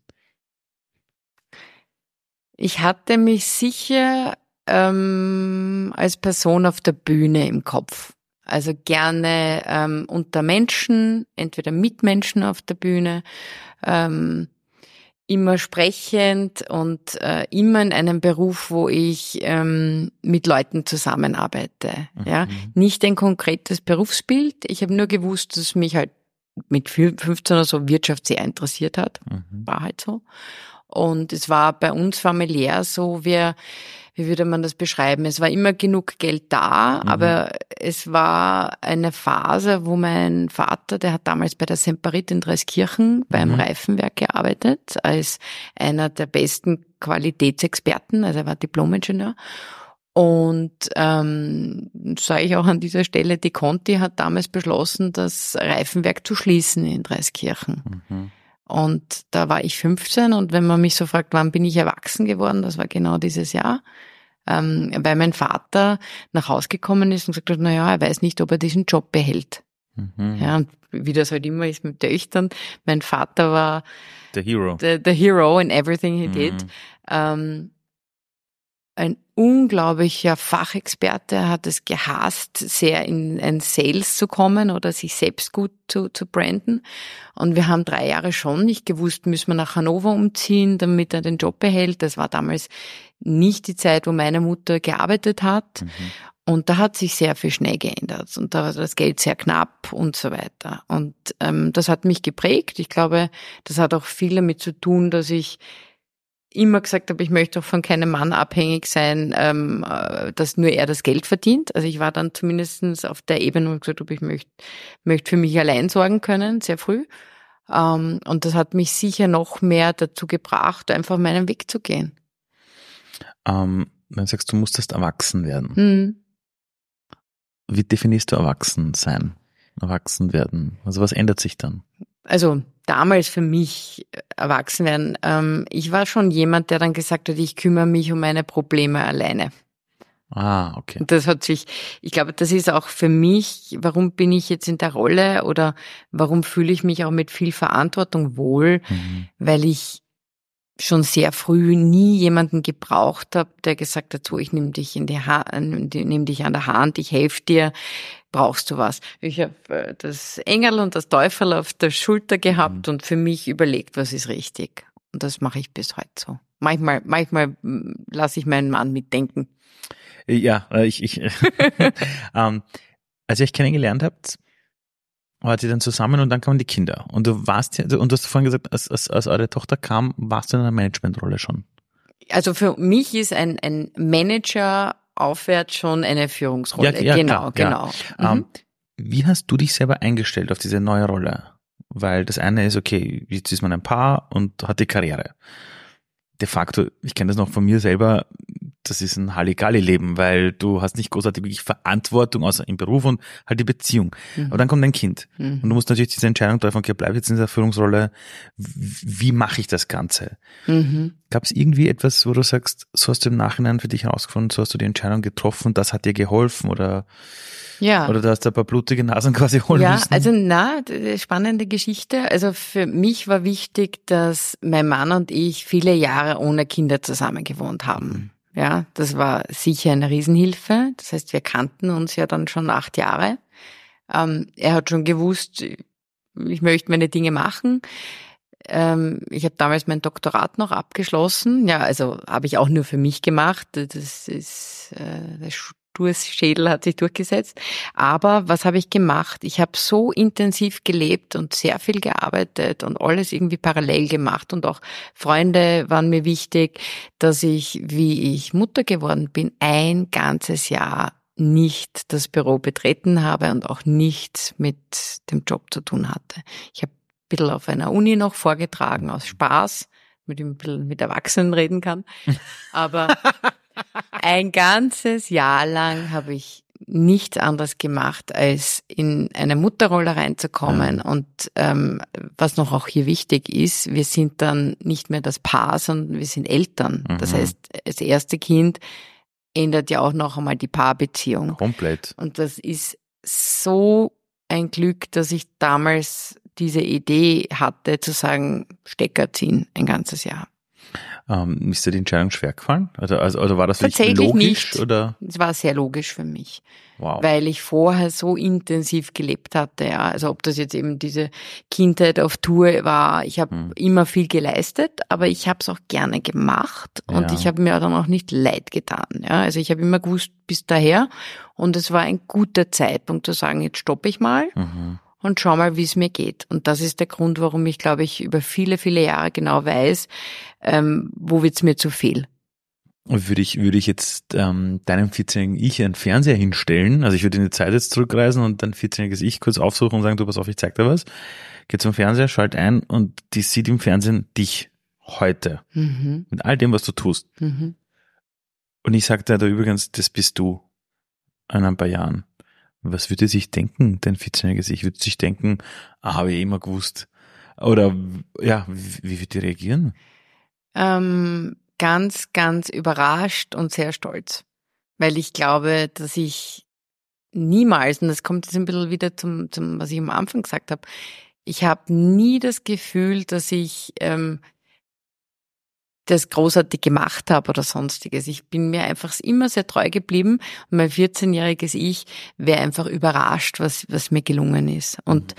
Ich hatte mich sicher ähm, als Person auf der Bühne im Kopf. Also gerne ähm, unter Menschen, entweder mit Menschen auf der Bühne, ähm, immer sprechend und äh, immer in einem Beruf, wo ich ähm, mit Leuten zusammenarbeite. Ja, Mhm. nicht ein konkretes Berufsbild. Ich habe nur gewusst, dass mich halt mit 15 oder so Wirtschaft sehr interessiert hat Mhm. war halt so. Und es war bei uns familiär so, wir, wie würde man das beschreiben? Es war immer genug Geld da, Mhm. aber es war eine Phase, wo mein Vater, der hat damals bei der Semperit in Dreiskirchen beim Mhm. Reifenwerk gearbeitet, als einer der besten Qualitätsexperten, also er war Diplomingenieur. Und ähm, sage ich auch an dieser Stelle, die Conti hat damals beschlossen, das Reifenwerk zu schließen in Dreiskirchen. Mhm. Und da war ich 15 und wenn man mich so fragt, wann bin ich erwachsen geworden, das war genau dieses Jahr, ähm, weil mein Vater nach Hause gekommen ist und gesagt hat, na ja, er weiß nicht, ob er diesen Job behält. Mhm. Ja, und wie das halt immer ist mit Töchtern, mein Vater war The Hero. the, the hero in everything he did. Mhm. Ähm, ein unglaublicher Fachexperte er hat es gehasst, sehr in ein Sales zu kommen oder sich selbst gut zu, zu branden. Und wir haben drei Jahre schon nicht gewusst, müssen wir nach Hannover umziehen, damit er den Job behält. Das war damals nicht die Zeit, wo meine Mutter gearbeitet hat. Mhm. Und da hat sich sehr viel schnell geändert und da war das Geld sehr knapp und so weiter. Und ähm, das hat mich geprägt. Ich glaube, das hat auch viel damit zu tun, dass ich immer gesagt habe, ich möchte auch von keinem Mann abhängig sein, ähm, äh, dass nur er das Geld verdient. Also ich war dann zumindestens auf der Ebene und gesagt habe, ich möchte, möchte für mich allein sorgen können, sehr früh. Ähm, und das hat mich sicher noch mehr dazu gebracht, einfach meinen Weg zu gehen. Ähm, wenn du sagst, du musstest erwachsen werden, Hm. wie definierst du erwachsen sein? Erwachsen werden? Also was ändert sich dann? Also damals für mich äh, erwachsen werden, ähm, ich war schon jemand, der dann gesagt hat, ich kümmere mich um meine Probleme alleine. Ah, okay. Und das hat sich, ich glaube, das ist auch für mich, warum bin ich jetzt in der Rolle oder warum fühle ich mich auch mit viel Verantwortung wohl, Mhm. weil ich schon sehr früh nie jemanden gebraucht habe, der gesagt hat, so, ich nehme dich in die Hand, nehme dich an der Hand, ich helfe dir, brauchst du was? Ich habe äh, das Engel und das Teufel auf der Schulter gehabt und für mich überlegt, was ist richtig. Und das mache ich bis heute so. Manchmal, manchmal lasse ich meinen Mann mitdenken. Ja, äh, ich, ich [laughs] ähm, als ihr euch kennengelernt habt, wart ihr dann zusammen und dann kamen die Kinder. Und du warst ja, und du hast vorhin gesagt, als, als, als eure Tochter kam, warst du in einer Managementrolle schon. Also für mich ist ein, ein Manager aufwärts schon eine Führungsrolle. Ja, ja, genau, klar, genau. Ähm, wie hast du dich selber eingestellt auf diese neue Rolle? Weil das eine ist, okay, jetzt ist man ein Paar und hat die Karriere. De facto, ich kenne das noch von mir selber, das ist ein Halligalli-Leben, weil du hast nicht großartig wirklich Verantwortung, außer im Beruf und halt die Beziehung. Mhm. Aber dann kommt dein Kind. Mhm. Und du musst natürlich diese Entscheidung treffen, okay, bleib jetzt in dieser Führungsrolle. Wie mache ich das Ganze? Mhm. Gab es irgendwie etwas, wo du sagst, so hast du im Nachhinein für dich herausgefunden, so hast du die Entscheidung getroffen, das hat dir geholfen oder, Ja. oder du hast ein paar blutige Nasen [laughs] quasi holen Ja, müssen? also na, d- spannende Geschichte. Also für mich war wichtig, dass mein Mann und ich viele Jahre ohne Kinder zusammen gewohnt haben. Ja, das war sicher eine Riesenhilfe. Das heißt, wir kannten uns ja dann schon acht Jahre. Ähm, er hat schon gewusst, ich möchte meine Dinge machen. Ähm, ich habe damals mein Doktorat noch abgeschlossen. Ja, also habe ich auch nur für mich gemacht. Das ist äh, der Sturzschädel hat sich durchgesetzt. Aber was habe ich gemacht? Ich habe so intensiv gelebt und sehr viel gearbeitet und alles irgendwie parallel gemacht und auch Freunde waren mir wichtig, dass ich, wie ich Mutter geworden bin, ein ganzes Jahr nicht das Büro betreten habe und auch nichts mit dem Job zu tun hatte. Ich habe ein bisschen auf einer Uni noch vorgetragen aus Spaß, mit dem ein bisschen mit Erwachsenen reden kann. [laughs] Aber ein ganzes Jahr lang habe ich nichts anderes gemacht, als in eine Mutterrolle reinzukommen. Und ähm, was noch auch hier wichtig ist, wir sind dann nicht mehr das Paar, sondern wir sind Eltern. Das Mhm. heißt, das erste Kind ändert ja auch noch einmal die Paarbeziehung. Komplett. Und das ist so ein Glück, dass ich damals diese Idee hatte, zu sagen, Stecker ziehen ein ganzes Jahr. Ähm, ist dir die Entscheidung schwer gefallen? Also, also, oder war das Tatsächlich logisch? nicht. Oder? Es war sehr logisch für mich, Wow. weil ich vorher so intensiv gelebt hatte. Ja. Also ob das jetzt eben diese Kindheit auf Tour war, ich habe Hm. immer viel geleistet, aber ich habe es auch gerne gemacht und Ja. ich habe mir dann auch nicht leid getan. Ja. Also ich habe immer gewusst, bis daher und es war ein guter Zeitpunkt zu sagen, jetzt stoppe ich mal Mhm. Und schau mal, wie es mir geht. Und das ist der Grund, warum ich, glaube ich, über viele, viele Jahre genau weiß, ähm, wo wird's mir zu viel. Und würde ich, würde ich jetzt ähm, deinem 14-jährigen Ich einen Fernseher hinstellen, also ich würde in die Zeit jetzt zurückreisen und dein 14-jähriges Ich kurz aufsuchen und sagen, du pass auf, ich zeig dir was. Geh zum Fernseher, schalt ein und die sieht im Fernsehen dich heute. Mhm. Mit all dem, was du tust. Mhm. Und ich sagte da übrigens, das bist du in ein paar Jahren. Was würde sich denken, dein 14-jähriges Ich? Würde sich denken, ah, habe ich eh immer gewusst. Oder ja, wie, wie wird die reagieren? Ähm, ganz, ganz überrascht und sehr stolz. Weil ich glaube, dass ich niemals, und das kommt jetzt ein bisschen wieder zum, zum was ich am Anfang gesagt habe, ich habe nie das Gefühl, dass ich ähm, das großartig gemacht habe oder sonstiges. Ich bin mir einfach immer sehr treu geblieben und mein 14-jähriges Ich wäre einfach überrascht, was, was mir gelungen ist. Und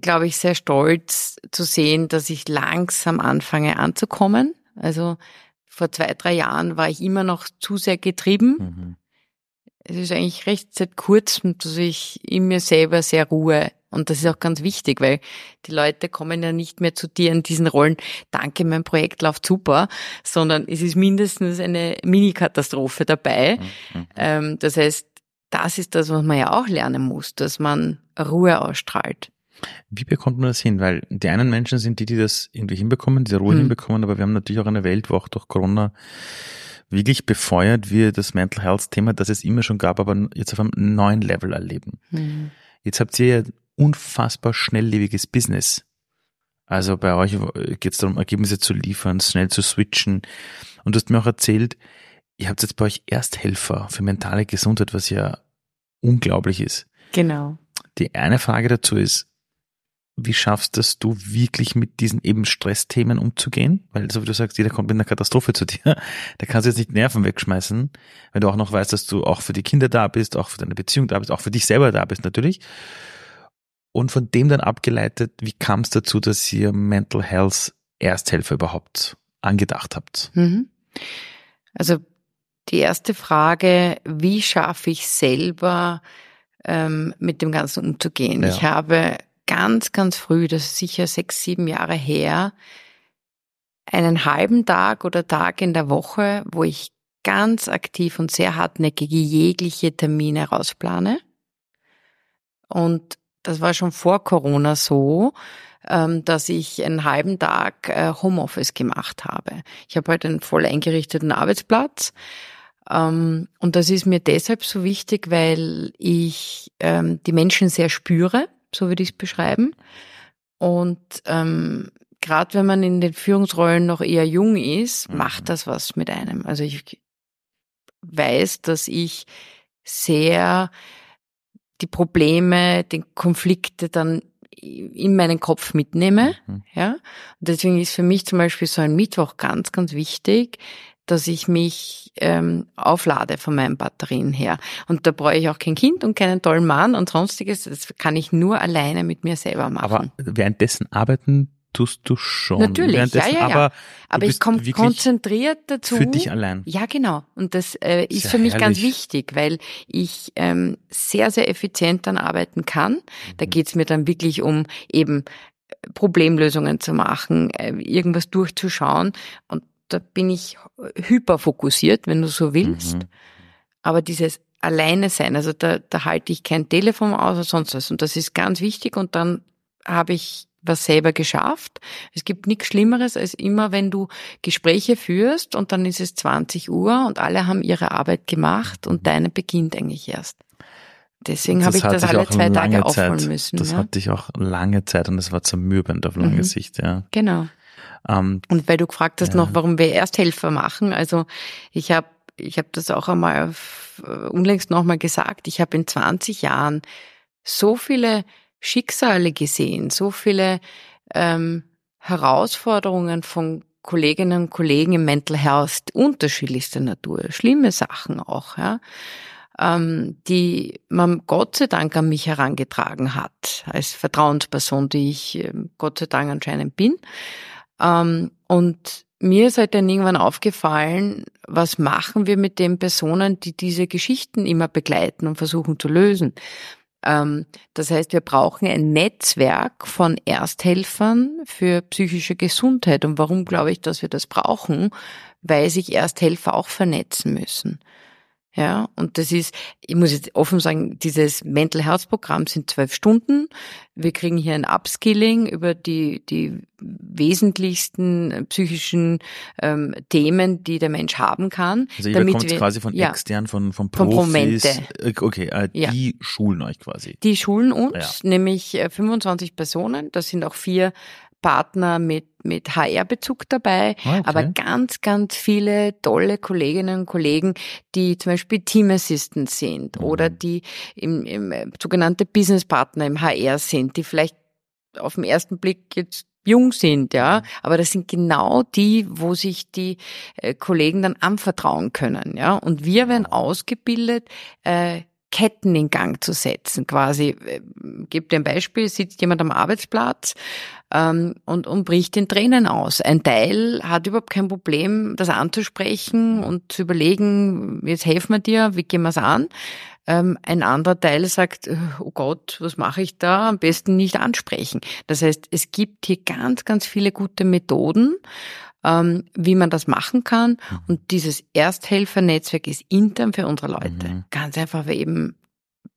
glaube ich, sehr stolz zu sehen, dass ich langsam anfange anzukommen. Also vor zwei, drei Jahren war ich immer noch zu sehr getrieben. Mhm. Es ist eigentlich recht seit kurzem, dass ich in mir selber sehr ruhe. Und das ist auch ganz wichtig, weil die Leute kommen ja nicht mehr zu dir in diesen Rollen, danke, mein Projekt läuft super, sondern es ist mindestens eine Mini-Katastrophe dabei. Mhm. Ähm, das heißt, das ist das, was man ja auch lernen muss, dass man Ruhe ausstrahlt. Wie bekommt man das hin? Weil die einen Menschen sind die, die das irgendwie hinbekommen, diese Ruhe Hm. hinbekommen, aber wir haben natürlich auch eine Welt, wo auch durch Corona wirklich befeuert wird das Mental Health Thema, das es immer schon gab, aber jetzt auf einem neuen Level erleben. Mhm. Jetzt habt ihr ja unfassbar schnelllebiges Business. Also bei euch geht es darum, Ergebnisse zu liefern, schnell zu switchen. Und du hast mir auch erzählt, ihr habt jetzt bei euch Ersthelfer für mentale Gesundheit, was ja unglaublich ist. Genau. Die eine Frage dazu ist, wie schaffst das du wirklich mit diesen eben Stressthemen umzugehen? Weil, so wie du sagst, jeder kommt mit einer Katastrophe zu dir. [laughs] Da kannst du jetzt nicht Nerven wegschmeißen, wenn du auch noch weißt, dass du auch für die Kinder da bist, auch für deine Beziehung da bist, auch für dich selber da bist natürlich. Und von dem dann abgeleitet, wie kam es dazu, dass ihr Mental Health Ersthelfer überhaupt angedacht habt? Mhm. Also die erste Frage, wie schaffe ich selber ähm, mit dem Ganzen umzugehen? Ja. Ich habe ganz, ganz früh, das ist sicher sechs, sieben Jahre her, einen halben Tag oder Tag in der Woche, wo ich ganz aktiv und sehr hartnäckig jegliche Termine rausplane. Und das war schon vor Corona so, ähm, dass ich einen halben Tag äh, Homeoffice gemacht habe. Ich habe halt einen voll eingerichteten Arbeitsplatz. Ähm, und das ist mir deshalb so wichtig, weil ich ähm, die Menschen sehr spüre, so würde ich es beschreiben. Und gerade wenn man in den Führungsrollen noch eher jung ist, mhm. macht das was mit einem. Also ich weiß, dass ich sehr die Probleme, die Konflikte dann in meinen Kopf mitnehme. Mhm. Ja. Und deswegen ist für mich zum Beispiel so ein Mittwoch ganz, ganz wichtig, dass ich mich ähm, auflade von meinen Batterien her. Und da brauche ich auch kein Kind und keinen tollen Mann und sonstiges. Das kann ich nur alleine mit mir selber machen. Aber währenddessen arbeiten tust du schon. Natürlich, ja, ja, ja. Aber, aber ich komme konzentriert dazu. Für dich allein. Ja, genau. Und das äh, ist, ist für mich herrlich. ganz wichtig, weil ich ähm, sehr, sehr effizient dann arbeiten kann. Mhm. Da geht's mir dann wirklich um eben äh, Problemlösungen zu machen, äh, irgendwas durchzuschauen. Und da bin ich hyperfokussiert, wenn du so willst. Mhm. Aber dieses alleine sein, also da, da halte ich kein Telefon aus oder sonst was. Und das ist ganz wichtig. Und dann habe ich was selber geschafft. Es gibt nichts Schlimmeres als immer, wenn du Gespräche führst und dann ist es 20 Uhr und alle haben ihre Arbeit gemacht und deine beginnt eigentlich erst. Deswegen habe ich das alle zwei Tage aufholen müssen. Das ja? hatte ich auch lange Zeit und das war zermürbend auf lange mhm. Sicht, ja. Genau. Ähm, und weil du gefragt hast ja. noch, warum wir Ersthelfer machen, also ich habe ich hab das auch einmal äh, unlängst nochmal gesagt, ich habe in 20 Jahren so viele Schicksale gesehen, so viele ähm, Herausforderungen von Kolleginnen und Kollegen im Mental Health unterschiedlichster Natur, schlimme Sachen auch, ja, ähm, die man Gott sei Dank an mich herangetragen hat, als Vertrauensperson, die ich äh, Gott sei Dank anscheinend bin. Ähm, und mir ist halt dann irgendwann aufgefallen, was machen wir mit den Personen, die diese Geschichten immer begleiten und versuchen zu lösen. Ähm, das heißt, wir brauchen ein Netzwerk von Ersthelfern für psychische Gesundheit. Und warum glaube ich, dass wir das brauchen? Weil sich Ersthelfer auch vernetzen müssen. Ja, und das ist, ich muss jetzt offen sagen, dieses Mental Health Programm sind zwölf Stunden. Wir kriegen hier ein Upskilling über die, die wesentlichsten psychischen ähm, Themen, die der Mensch haben kann. Also ihr bekommt wir, quasi von ja, extern, von, von Profis. Von äh, okay, äh, die ja. schulen euch quasi. Die schulen uns, ja. nämlich 25 äh, Personen. Das sind auch vier Partner mit, mit HR-Bezug dabei, ah, okay. aber ganz, ganz viele tolle Kolleginnen und Kollegen, die zum Beispiel Team Assistant sind mhm. oder die im, im äh, sogenannte Business Partner im HR sind, die vielleicht auf den ersten Blick jetzt jung sind, ja, mhm. aber das sind genau die, wo sich die äh, Kollegen dann anvertrauen können, ja, und wir werden ausgebildet, äh, Ketten in Gang zu setzen, quasi. Äh, Gebt dir ein Beispiel, sitzt jemand am Arbeitsplatz ähm, und, und bricht in Tränen aus. Ein Teil hat überhaupt kein Problem, das anzusprechen und zu überlegen, jetzt helfen wir dir, wie gehen wir es an? Ähm, ein anderer Teil sagt, oh Gott, was mache ich da? Am besten nicht ansprechen. Das heißt, es gibt hier ganz, ganz viele gute Methoden, ähm, wie man das machen kann. Mhm. Und dieses Ersthelfernetzwerk ist intern für unsere Leute. Mhm. Ganz einfach, weil eben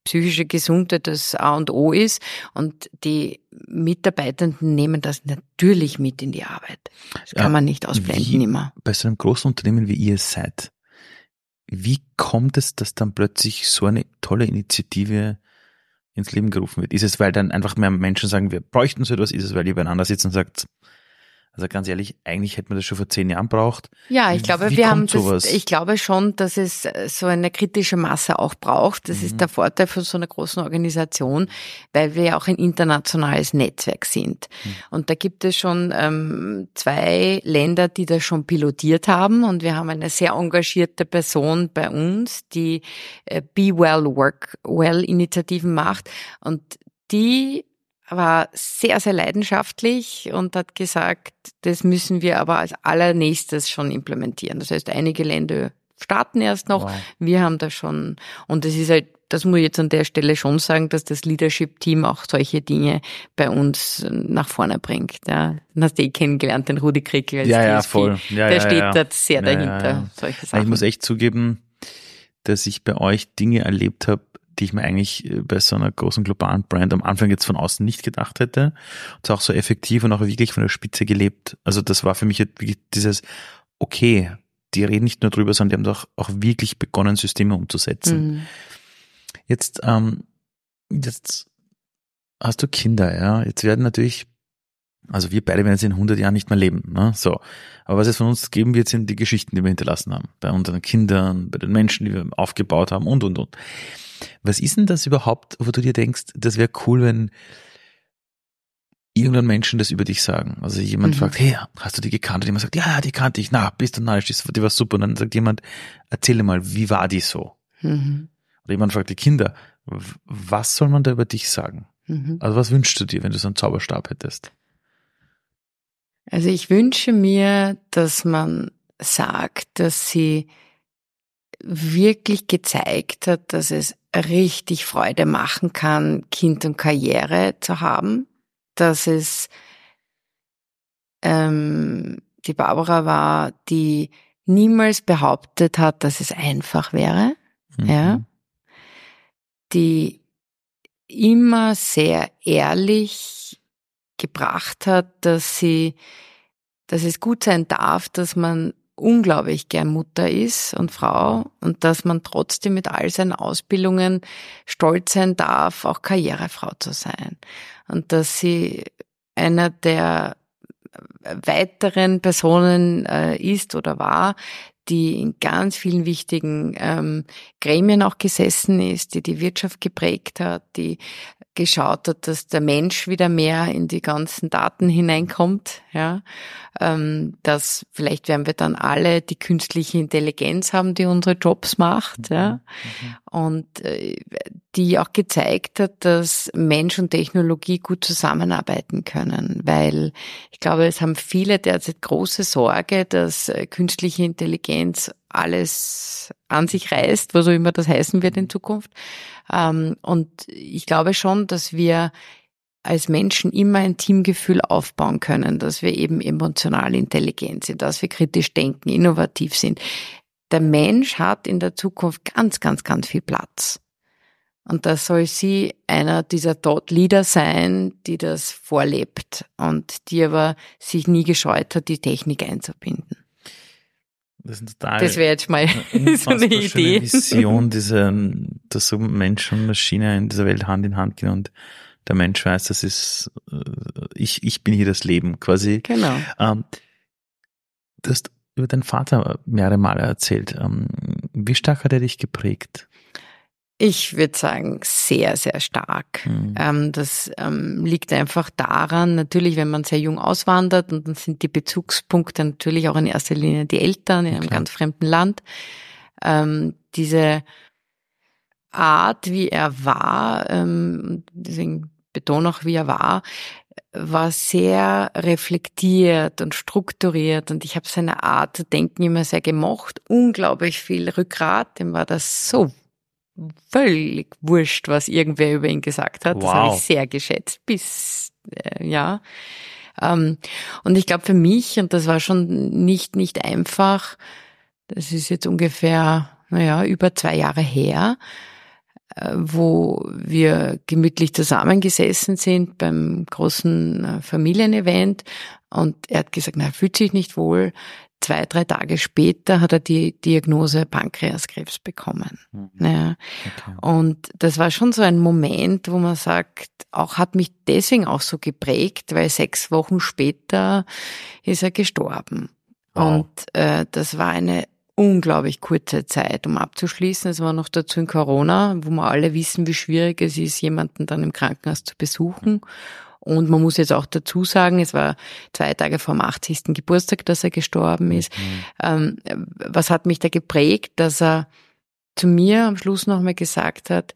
psychische Gesundheit das A und O ist und die Mitarbeitenden nehmen das natürlich mit in die Arbeit. Das kann ja, man nicht ausblenden immer. Bei so einem großen Unternehmen wie ihr seid, wie kommt es, dass dann plötzlich so eine tolle Initiative ins Leben gerufen wird? Ist es, weil dann einfach mehr Menschen sagen, wir bräuchten so etwas? Ist es, weil ihr beieinander sitzt und sagt, also ganz ehrlich, eigentlich hätte man das schon vor zehn Jahren braucht. Ja, ich glaube, Wie wir haben das, ich glaube schon, dass es äh, so eine kritische Masse auch braucht. Das mhm. ist der Vorteil von so einer großen Organisation, weil wir ja auch ein internationales Netzwerk sind. Mhm. Und da gibt es schon ähm, zwei Länder, die das schon pilotiert haben. Und wir haben eine sehr engagierte Person bei uns, die äh, Be Well Work Well Initiativen macht. Und die war sehr, sehr leidenschaftlich und hat gesagt, das müssen wir aber als allernächstes schon implementieren. Das heißt, einige Länder starten erst noch. Wow. Wir haben da schon, und es ist halt das muss ich jetzt an der Stelle schon sagen, dass das Leadership-Team auch solche Dinge bei uns nach vorne bringt. Ja. Dann hast du eh kennengelernt, den Rudi Krickel als ja, DSP. ja, voll. Ja, Der ja, steht ja. da sehr dahinter, solche Sachen. Ich muss echt zugeben, dass ich bei euch Dinge erlebt habe, die ich mir eigentlich äh, bei so einer großen globalen Brand am Anfang jetzt von außen nicht gedacht hätte. Und auch so effektiv und auch wirklich von der Spitze gelebt. Also das war für mich jetzt wirklich dieses, okay, die reden nicht nur drüber, sondern die haben doch auch wirklich begonnen, Systeme umzusetzen. Mhm. Jetzt, ähm, jetzt hast du Kinder, ja. Jetzt werden natürlich, also wir beide werden jetzt in 100 Jahren nicht mehr leben, ne? So. Aber was es von uns geben wird, sind die Geschichten, die wir hinterlassen haben. Bei unseren Kindern, bei den Menschen, die wir aufgebaut haben und, und, und. Was ist denn das überhaupt, wo du dir denkst, das wäre cool, wenn irgendwann Menschen das über dich sagen? Also jemand Mhm. fragt, hey, hast du die gekannt? Und jemand sagt, ja, ja, die kannte ich. Na, bist du narrisch, die war super. Und dann sagt jemand, erzähle mal, wie war die so? Mhm. Oder jemand fragt die Kinder, was soll man da über dich sagen? Mhm. Also was wünschst du dir, wenn du so einen Zauberstab hättest? Also ich wünsche mir, dass man sagt, dass sie wirklich gezeigt hat, dass es richtig Freude machen kann, Kind und Karriere zu haben, dass es ähm, die Barbara war, die niemals behauptet hat, dass es einfach wäre, Mhm. ja, die immer sehr ehrlich gebracht hat, dass sie, dass es gut sein darf, dass man unglaublich gern Mutter ist und Frau und dass man trotzdem mit all seinen Ausbildungen stolz sein darf, auch Karrierefrau zu sein. Und dass sie einer der weiteren Personen äh, ist oder war, die in ganz vielen wichtigen ähm, Gremien auch gesessen ist, die die Wirtschaft geprägt hat, die geschaut hat, dass der Mensch wieder mehr in die ganzen Daten hineinkommt, ja, ähm, dass vielleicht werden wir dann alle die künstliche Intelligenz haben, die unsere Jobs macht, ja, und äh, die auch gezeigt hat, dass Mensch und Technologie gut zusammenarbeiten können, weil ich glaube, es haben viele derzeit große Sorge, dass äh, künstliche Intelligenz alles an sich reißt, was auch immer das heißen wird in Zukunft. Ähm, und ich glaube schon, dass wir als Menschen immer ein Teamgefühl aufbauen können, dass wir eben emotional intelligent sind, dass wir kritisch denken, innovativ sind. Der Mensch hat in der Zukunft ganz, ganz, ganz viel Platz. Und da soll sie einer dieser Thought Leader sein, die das vorlebt und die aber sich nie gescheut hat, die Technik einzubinden. Das Das wäre jetzt mal eine [laughs] so eine Idee. Vision, diese, dass so Mensch und Maschine in dieser Welt Hand in Hand gehen und der Mensch weiß, das ist, äh, ich, ich bin hier das Leben quasi. Genau. Ähm, du hast über deinen Vater mehrere Male erzählt. Ähm, wie stark hat er dich geprägt? Ich würde sagen, sehr, sehr stark. Hm. Ähm, das ähm, liegt einfach daran, natürlich, wenn man sehr jung auswandert und dann sind die Bezugspunkte natürlich auch in erster Linie die Eltern in einem Klar. ganz fremden Land. Diese Art, wie er war, deswegen betone auch, wie er war, war sehr reflektiert und strukturiert und ich habe seine Art zu denken immer sehr gemocht. Unglaublich viel Rückgrat, dem war das so völlig wurscht, was irgendwer über ihn gesagt hat. Das Wow. habe ich sehr geschätzt, bis äh, ja. Ähm, und ich glaube für mich, und das war schon nicht, nicht einfach, das ist jetzt ungefähr, naja, über zwei Jahre her, wo wir gemütlich zusammengesessen sind beim großen äh, Familienevent und er hat gesagt, na, er fühlt sich nicht wohl. Zwei, drei Tage später hat er die Diagnose Pankreaskrebs bekommen. Naja. Okay. Und das war schon so ein Moment, wo man sagt, auch hat mich deswegen auch so geprägt, weil sechs Wochen später ist er gestorben. Wow. Und äh, das war eine unglaublich kurze Zeit, um abzuschließen. Es war noch dazu in Corona, wo wir alle wissen, wie schwierig es ist, jemanden dann im Krankenhaus zu besuchen. Und man muss jetzt auch dazu sagen, es war zwei Tage vor dem 80. Geburtstag, dass er gestorben ist. Ähm, was hat mich da geprägt, dass er zu mir am Schluss nochmal gesagt hat,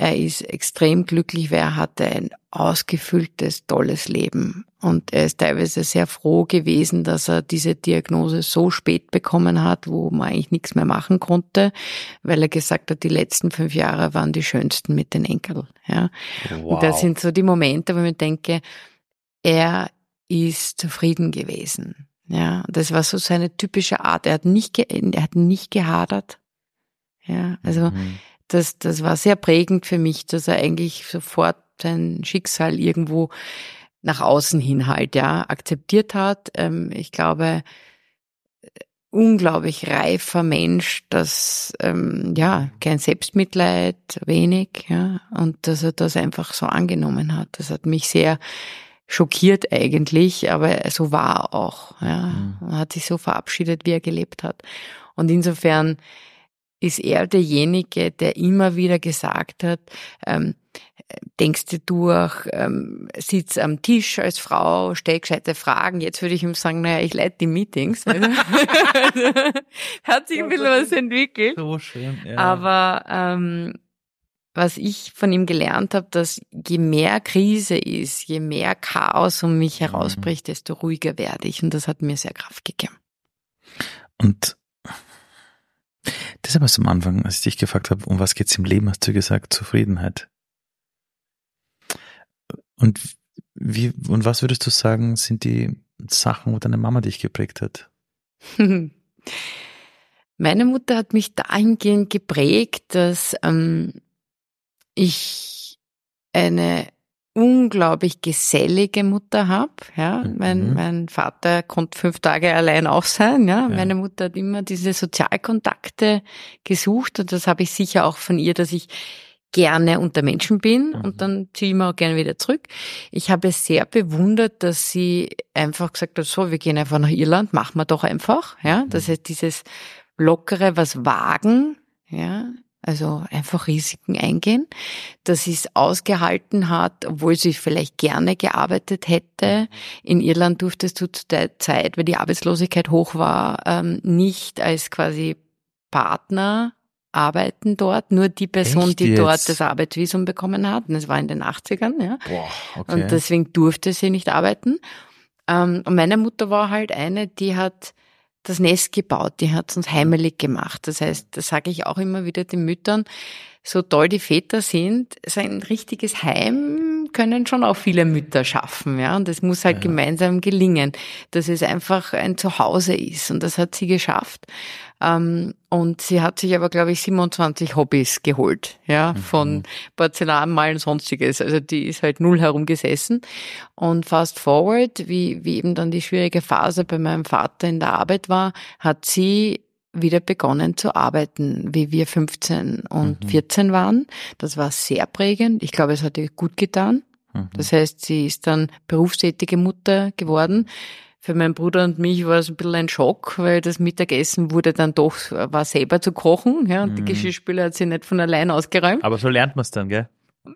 er ist extrem glücklich, weil er hatte ein ausgefülltes, tolles Leben. Und er ist teilweise sehr froh gewesen, dass er diese Diagnose so spät bekommen hat, wo man eigentlich nichts mehr machen konnte, weil er gesagt hat, die letzten fünf Jahre waren die schönsten mit den Enkeln. Ja. Wow. Und das sind so die Momente, wo ich mir denke, er ist zufrieden gewesen. Ja, das war so seine typische Art. Er hat nicht, er hat nicht gehadert. Ja, also mhm. Das, das war sehr prägend für mich, dass er eigentlich sofort sein Schicksal irgendwo nach außen hin halt, ja, akzeptiert hat. Ähm, ich glaube, unglaublich reifer Mensch, dass ähm, ja kein Selbstmitleid, wenig, ja, und dass er das einfach so angenommen hat. Das hat mich sehr schockiert eigentlich, aber so war auch. Ja. Mhm. Man hat sich so verabschiedet, wie er gelebt hat. Und insofern ist er derjenige, der immer wieder gesagt hat, ähm, denkst du durch, ähm, sitz am Tisch als Frau, stell gescheite Fragen. Jetzt würde ich ihm sagen, naja, ich leite die Meetings. [laughs] Hat sich ein bisschen was entwickelt. So schön, ja. Aber ähm, was ich von ihm gelernt habe, dass je mehr Krise ist, je mehr Chaos um mich herausbricht, mhm. desto ruhiger werde ich. Und das hat mir sehr Kraft gegeben. Und deshalb hast du am Anfang, als ich dich gefragt habe, um was geht's im Leben, hast du gesagt, Zufriedenheit. Und wie, und was würdest du sagen, sind die Sachen, wo deine Mama dich geprägt hat? [laughs] Meine Mutter hat mich dahingehend geprägt, dass ähm, ich eine unglaublich gesellige Mutter habe. Ja, mhm. mein, mein Vater konnte fünf Tage allein auch sein. Ja, ja. meine Mutter hat immer diese Sozialkontakte gesucht und das habe ich sicher auch von ihr, dass ich gerne unter Menschen bin mhm. und dann ziehe ich mir auch gerne wieder zurück. Ich habe es sehr bewundert, dass sie einfach gesagt hat, so, wir gehen einfach nach Irland, machen wir doch einfach. Ja, das mhm. heißt, dieses lockere, was wagen, ja, also einfach Risiken eingehen, dass sie es ausgehalten hat, obwohl sie vielleicht gerne gearbeitet hätte. In Irland durftest du zu der Zeit, weil die Arbeitslosigkeit hoch war, ähm, nicht als quasi Partner arbeiten dort. Nur die Person, Echt die jetzt? dort das Arbeitsvisum bekommen hat. Und das war in den 80ern, ja. Boah, okay. Und deswegen durfte sie nicht arbeiten. Ähm, und meine Mutter war halt eine, die hat das Nest gebaut, die hat es uns heimelig gemacht. Das heißt, das sage ich auch immer wieder den Müttern, so toll die Väter sind, so ein richtiges Heim können schon auch viele Mütter schaffen, ja. Und es muss halt ja. gemeinsam gelingen, dass es einfach ein Zuhause ist. Und das hat sie geschafft. Ähm, und sie hat sich aber, glaube ich, 27 Hobbys geholt, ja, mhm. von Porzellanmalen und sonstiges. Also die ist halt null herumgesessen. Und fast forward, wie, wie eben dann die schwierige Phase bei meinem Vater in der Arbeit war, hat sie wieder begonnen zu arbeiten, wie wir 15 und mhm. 14 waren. Das war sehr prägend. Ich glaube, es hat ihr gut getan. Mhm. Das heißt, sie ist dann berufstätige Mutter geworden. Für meinen Bruder und mich war es ein bisschen ein Schock, weil das Mittagessen wurde dann doch, war selber zu kochen, ja, und mhm. die Geschirrspüle hat sie nicht von allein ausgeräumt. Aber so lernt man es dann, gell?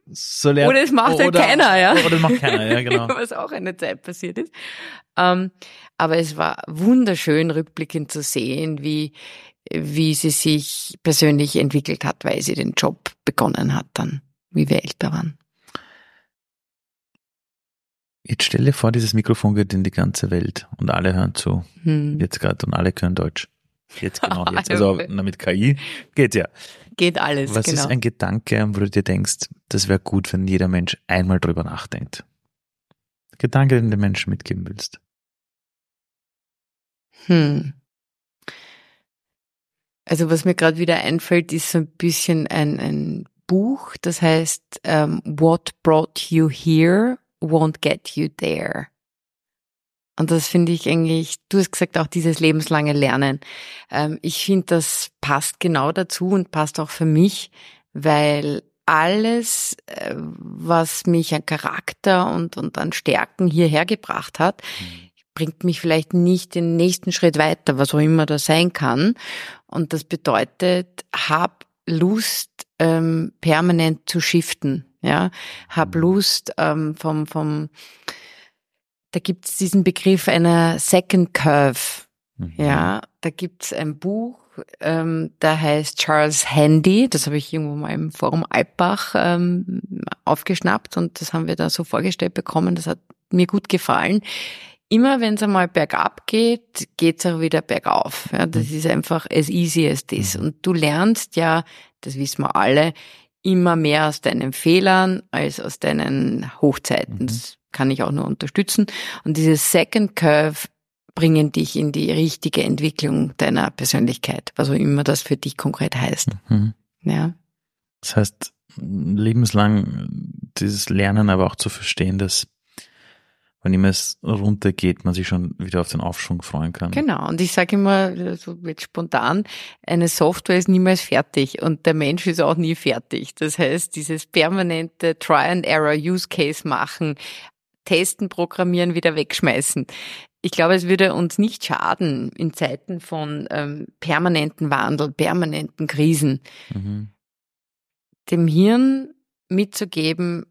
So lernt, oder es macht halt keiner, ja. Oder macht keiner, ja, genau. [laughs] Was auch eine Zeit passiert ist. Ähm, aber es war wunderschön, rückblickend zu sehen, wie, wie sie sich persönlich entwickelt hat, weil sie den Job begonnen hat dann, wie wir älter waren. Jetzt stelle vor, dieses Mikrofon geht in die ganze Welt und alle hören zu. Hm. Jetzt gerade und alle können Deutsch. Jetzt genau, jetzt. Also [laughs] mit KI geht ja. Geht alles. Was genau. ist ein Gedanke, wo du dir denkst, das wäre gut, wenn jeder Mensch einmal drüber nachdenkt? Gedanke, den du den Menschen mitgeben willst. Hm. Also was mir gerade wieder einfällt, ist so ein bisschen ein, ein Buch, das heißt um, ähm, What Brought You Here Won't Get You There. Und das finde ich eigentlich, du hast gesagt, auch dieses lebenslange Lernen. Ähm, ich finde, das passt genau dazu und passt auch für mich, weil alles, äh, was mich an Charakter und, und an Stärken hierher gebracht hat, mhm. Bringt mich vielleicht nicht den nächsten Schritt weiter, was auch immer das sein kann. Und das bedeutet, hab Lust, ähm, permanent zu shiften. Ja, hab mhm. Lust ähm, vom, vom, da gibt's diesen Begriff einer Second Curve. Mhm. Ja, da gibt's ein Buch ähm, der heißt Charles Handy. Das habe ich irgendwo mal im Forum Alpbach ähm, aufgeschnappt und das haben wir da so vorgestellt bekommen. Das hat mir gut gefallen. Immer wenn es einmal bergab geht, geht es auch wieder bergauf. Ja, das mhm. ist einfach as easy as this. Mhm. Und du lernst ja, das wissen wir alle, immer mehr aus deinen Fehlern als aus deinen Hochzeiten. Mhm. Das kann ich auch nur unterstützen. Und dieses Second Curve bringen dich in die richtige Entwicklung deiner Persönlichkeit, was auch immer das für dich konkret heißt. Mhm. Ja. Das heißt, lebenslang dieses Lernen aber auch zu verstehen, dass wenn immer es runtergeht, man sich schon wieder auf den Aufschwung freuen kann. Genau. Und ich sage immer, so jetzt spontan, eine Software ist niemals fertig und der Mensch ist auch nie fertig. Das heißt, dieses permanente Try and Error Use Case machen, testen, programmieren, wieder wegschmeißen. Ich glaube, es würde uns nicht schaden in Zeiten von ähm, permanenten Wandel, permanenten Krisen, mhm. dem Hirn mitzugeben,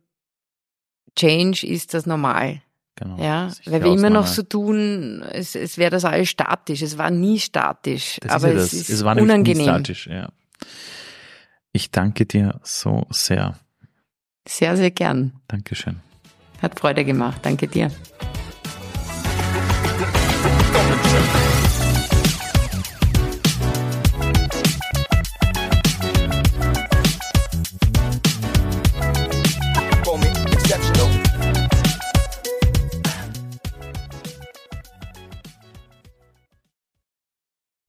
Change ist das normal. Genau, ja, weil wir immer noch so tun, es, es wäre das alles statisch. Es war nie statisch, das aber ist ja es ist es war unangenehm. Statisch, ja. Ich danke dir so sehr. Sehr, sehr gern. Dankeschön. Hat Freude gemacht. Danke dir.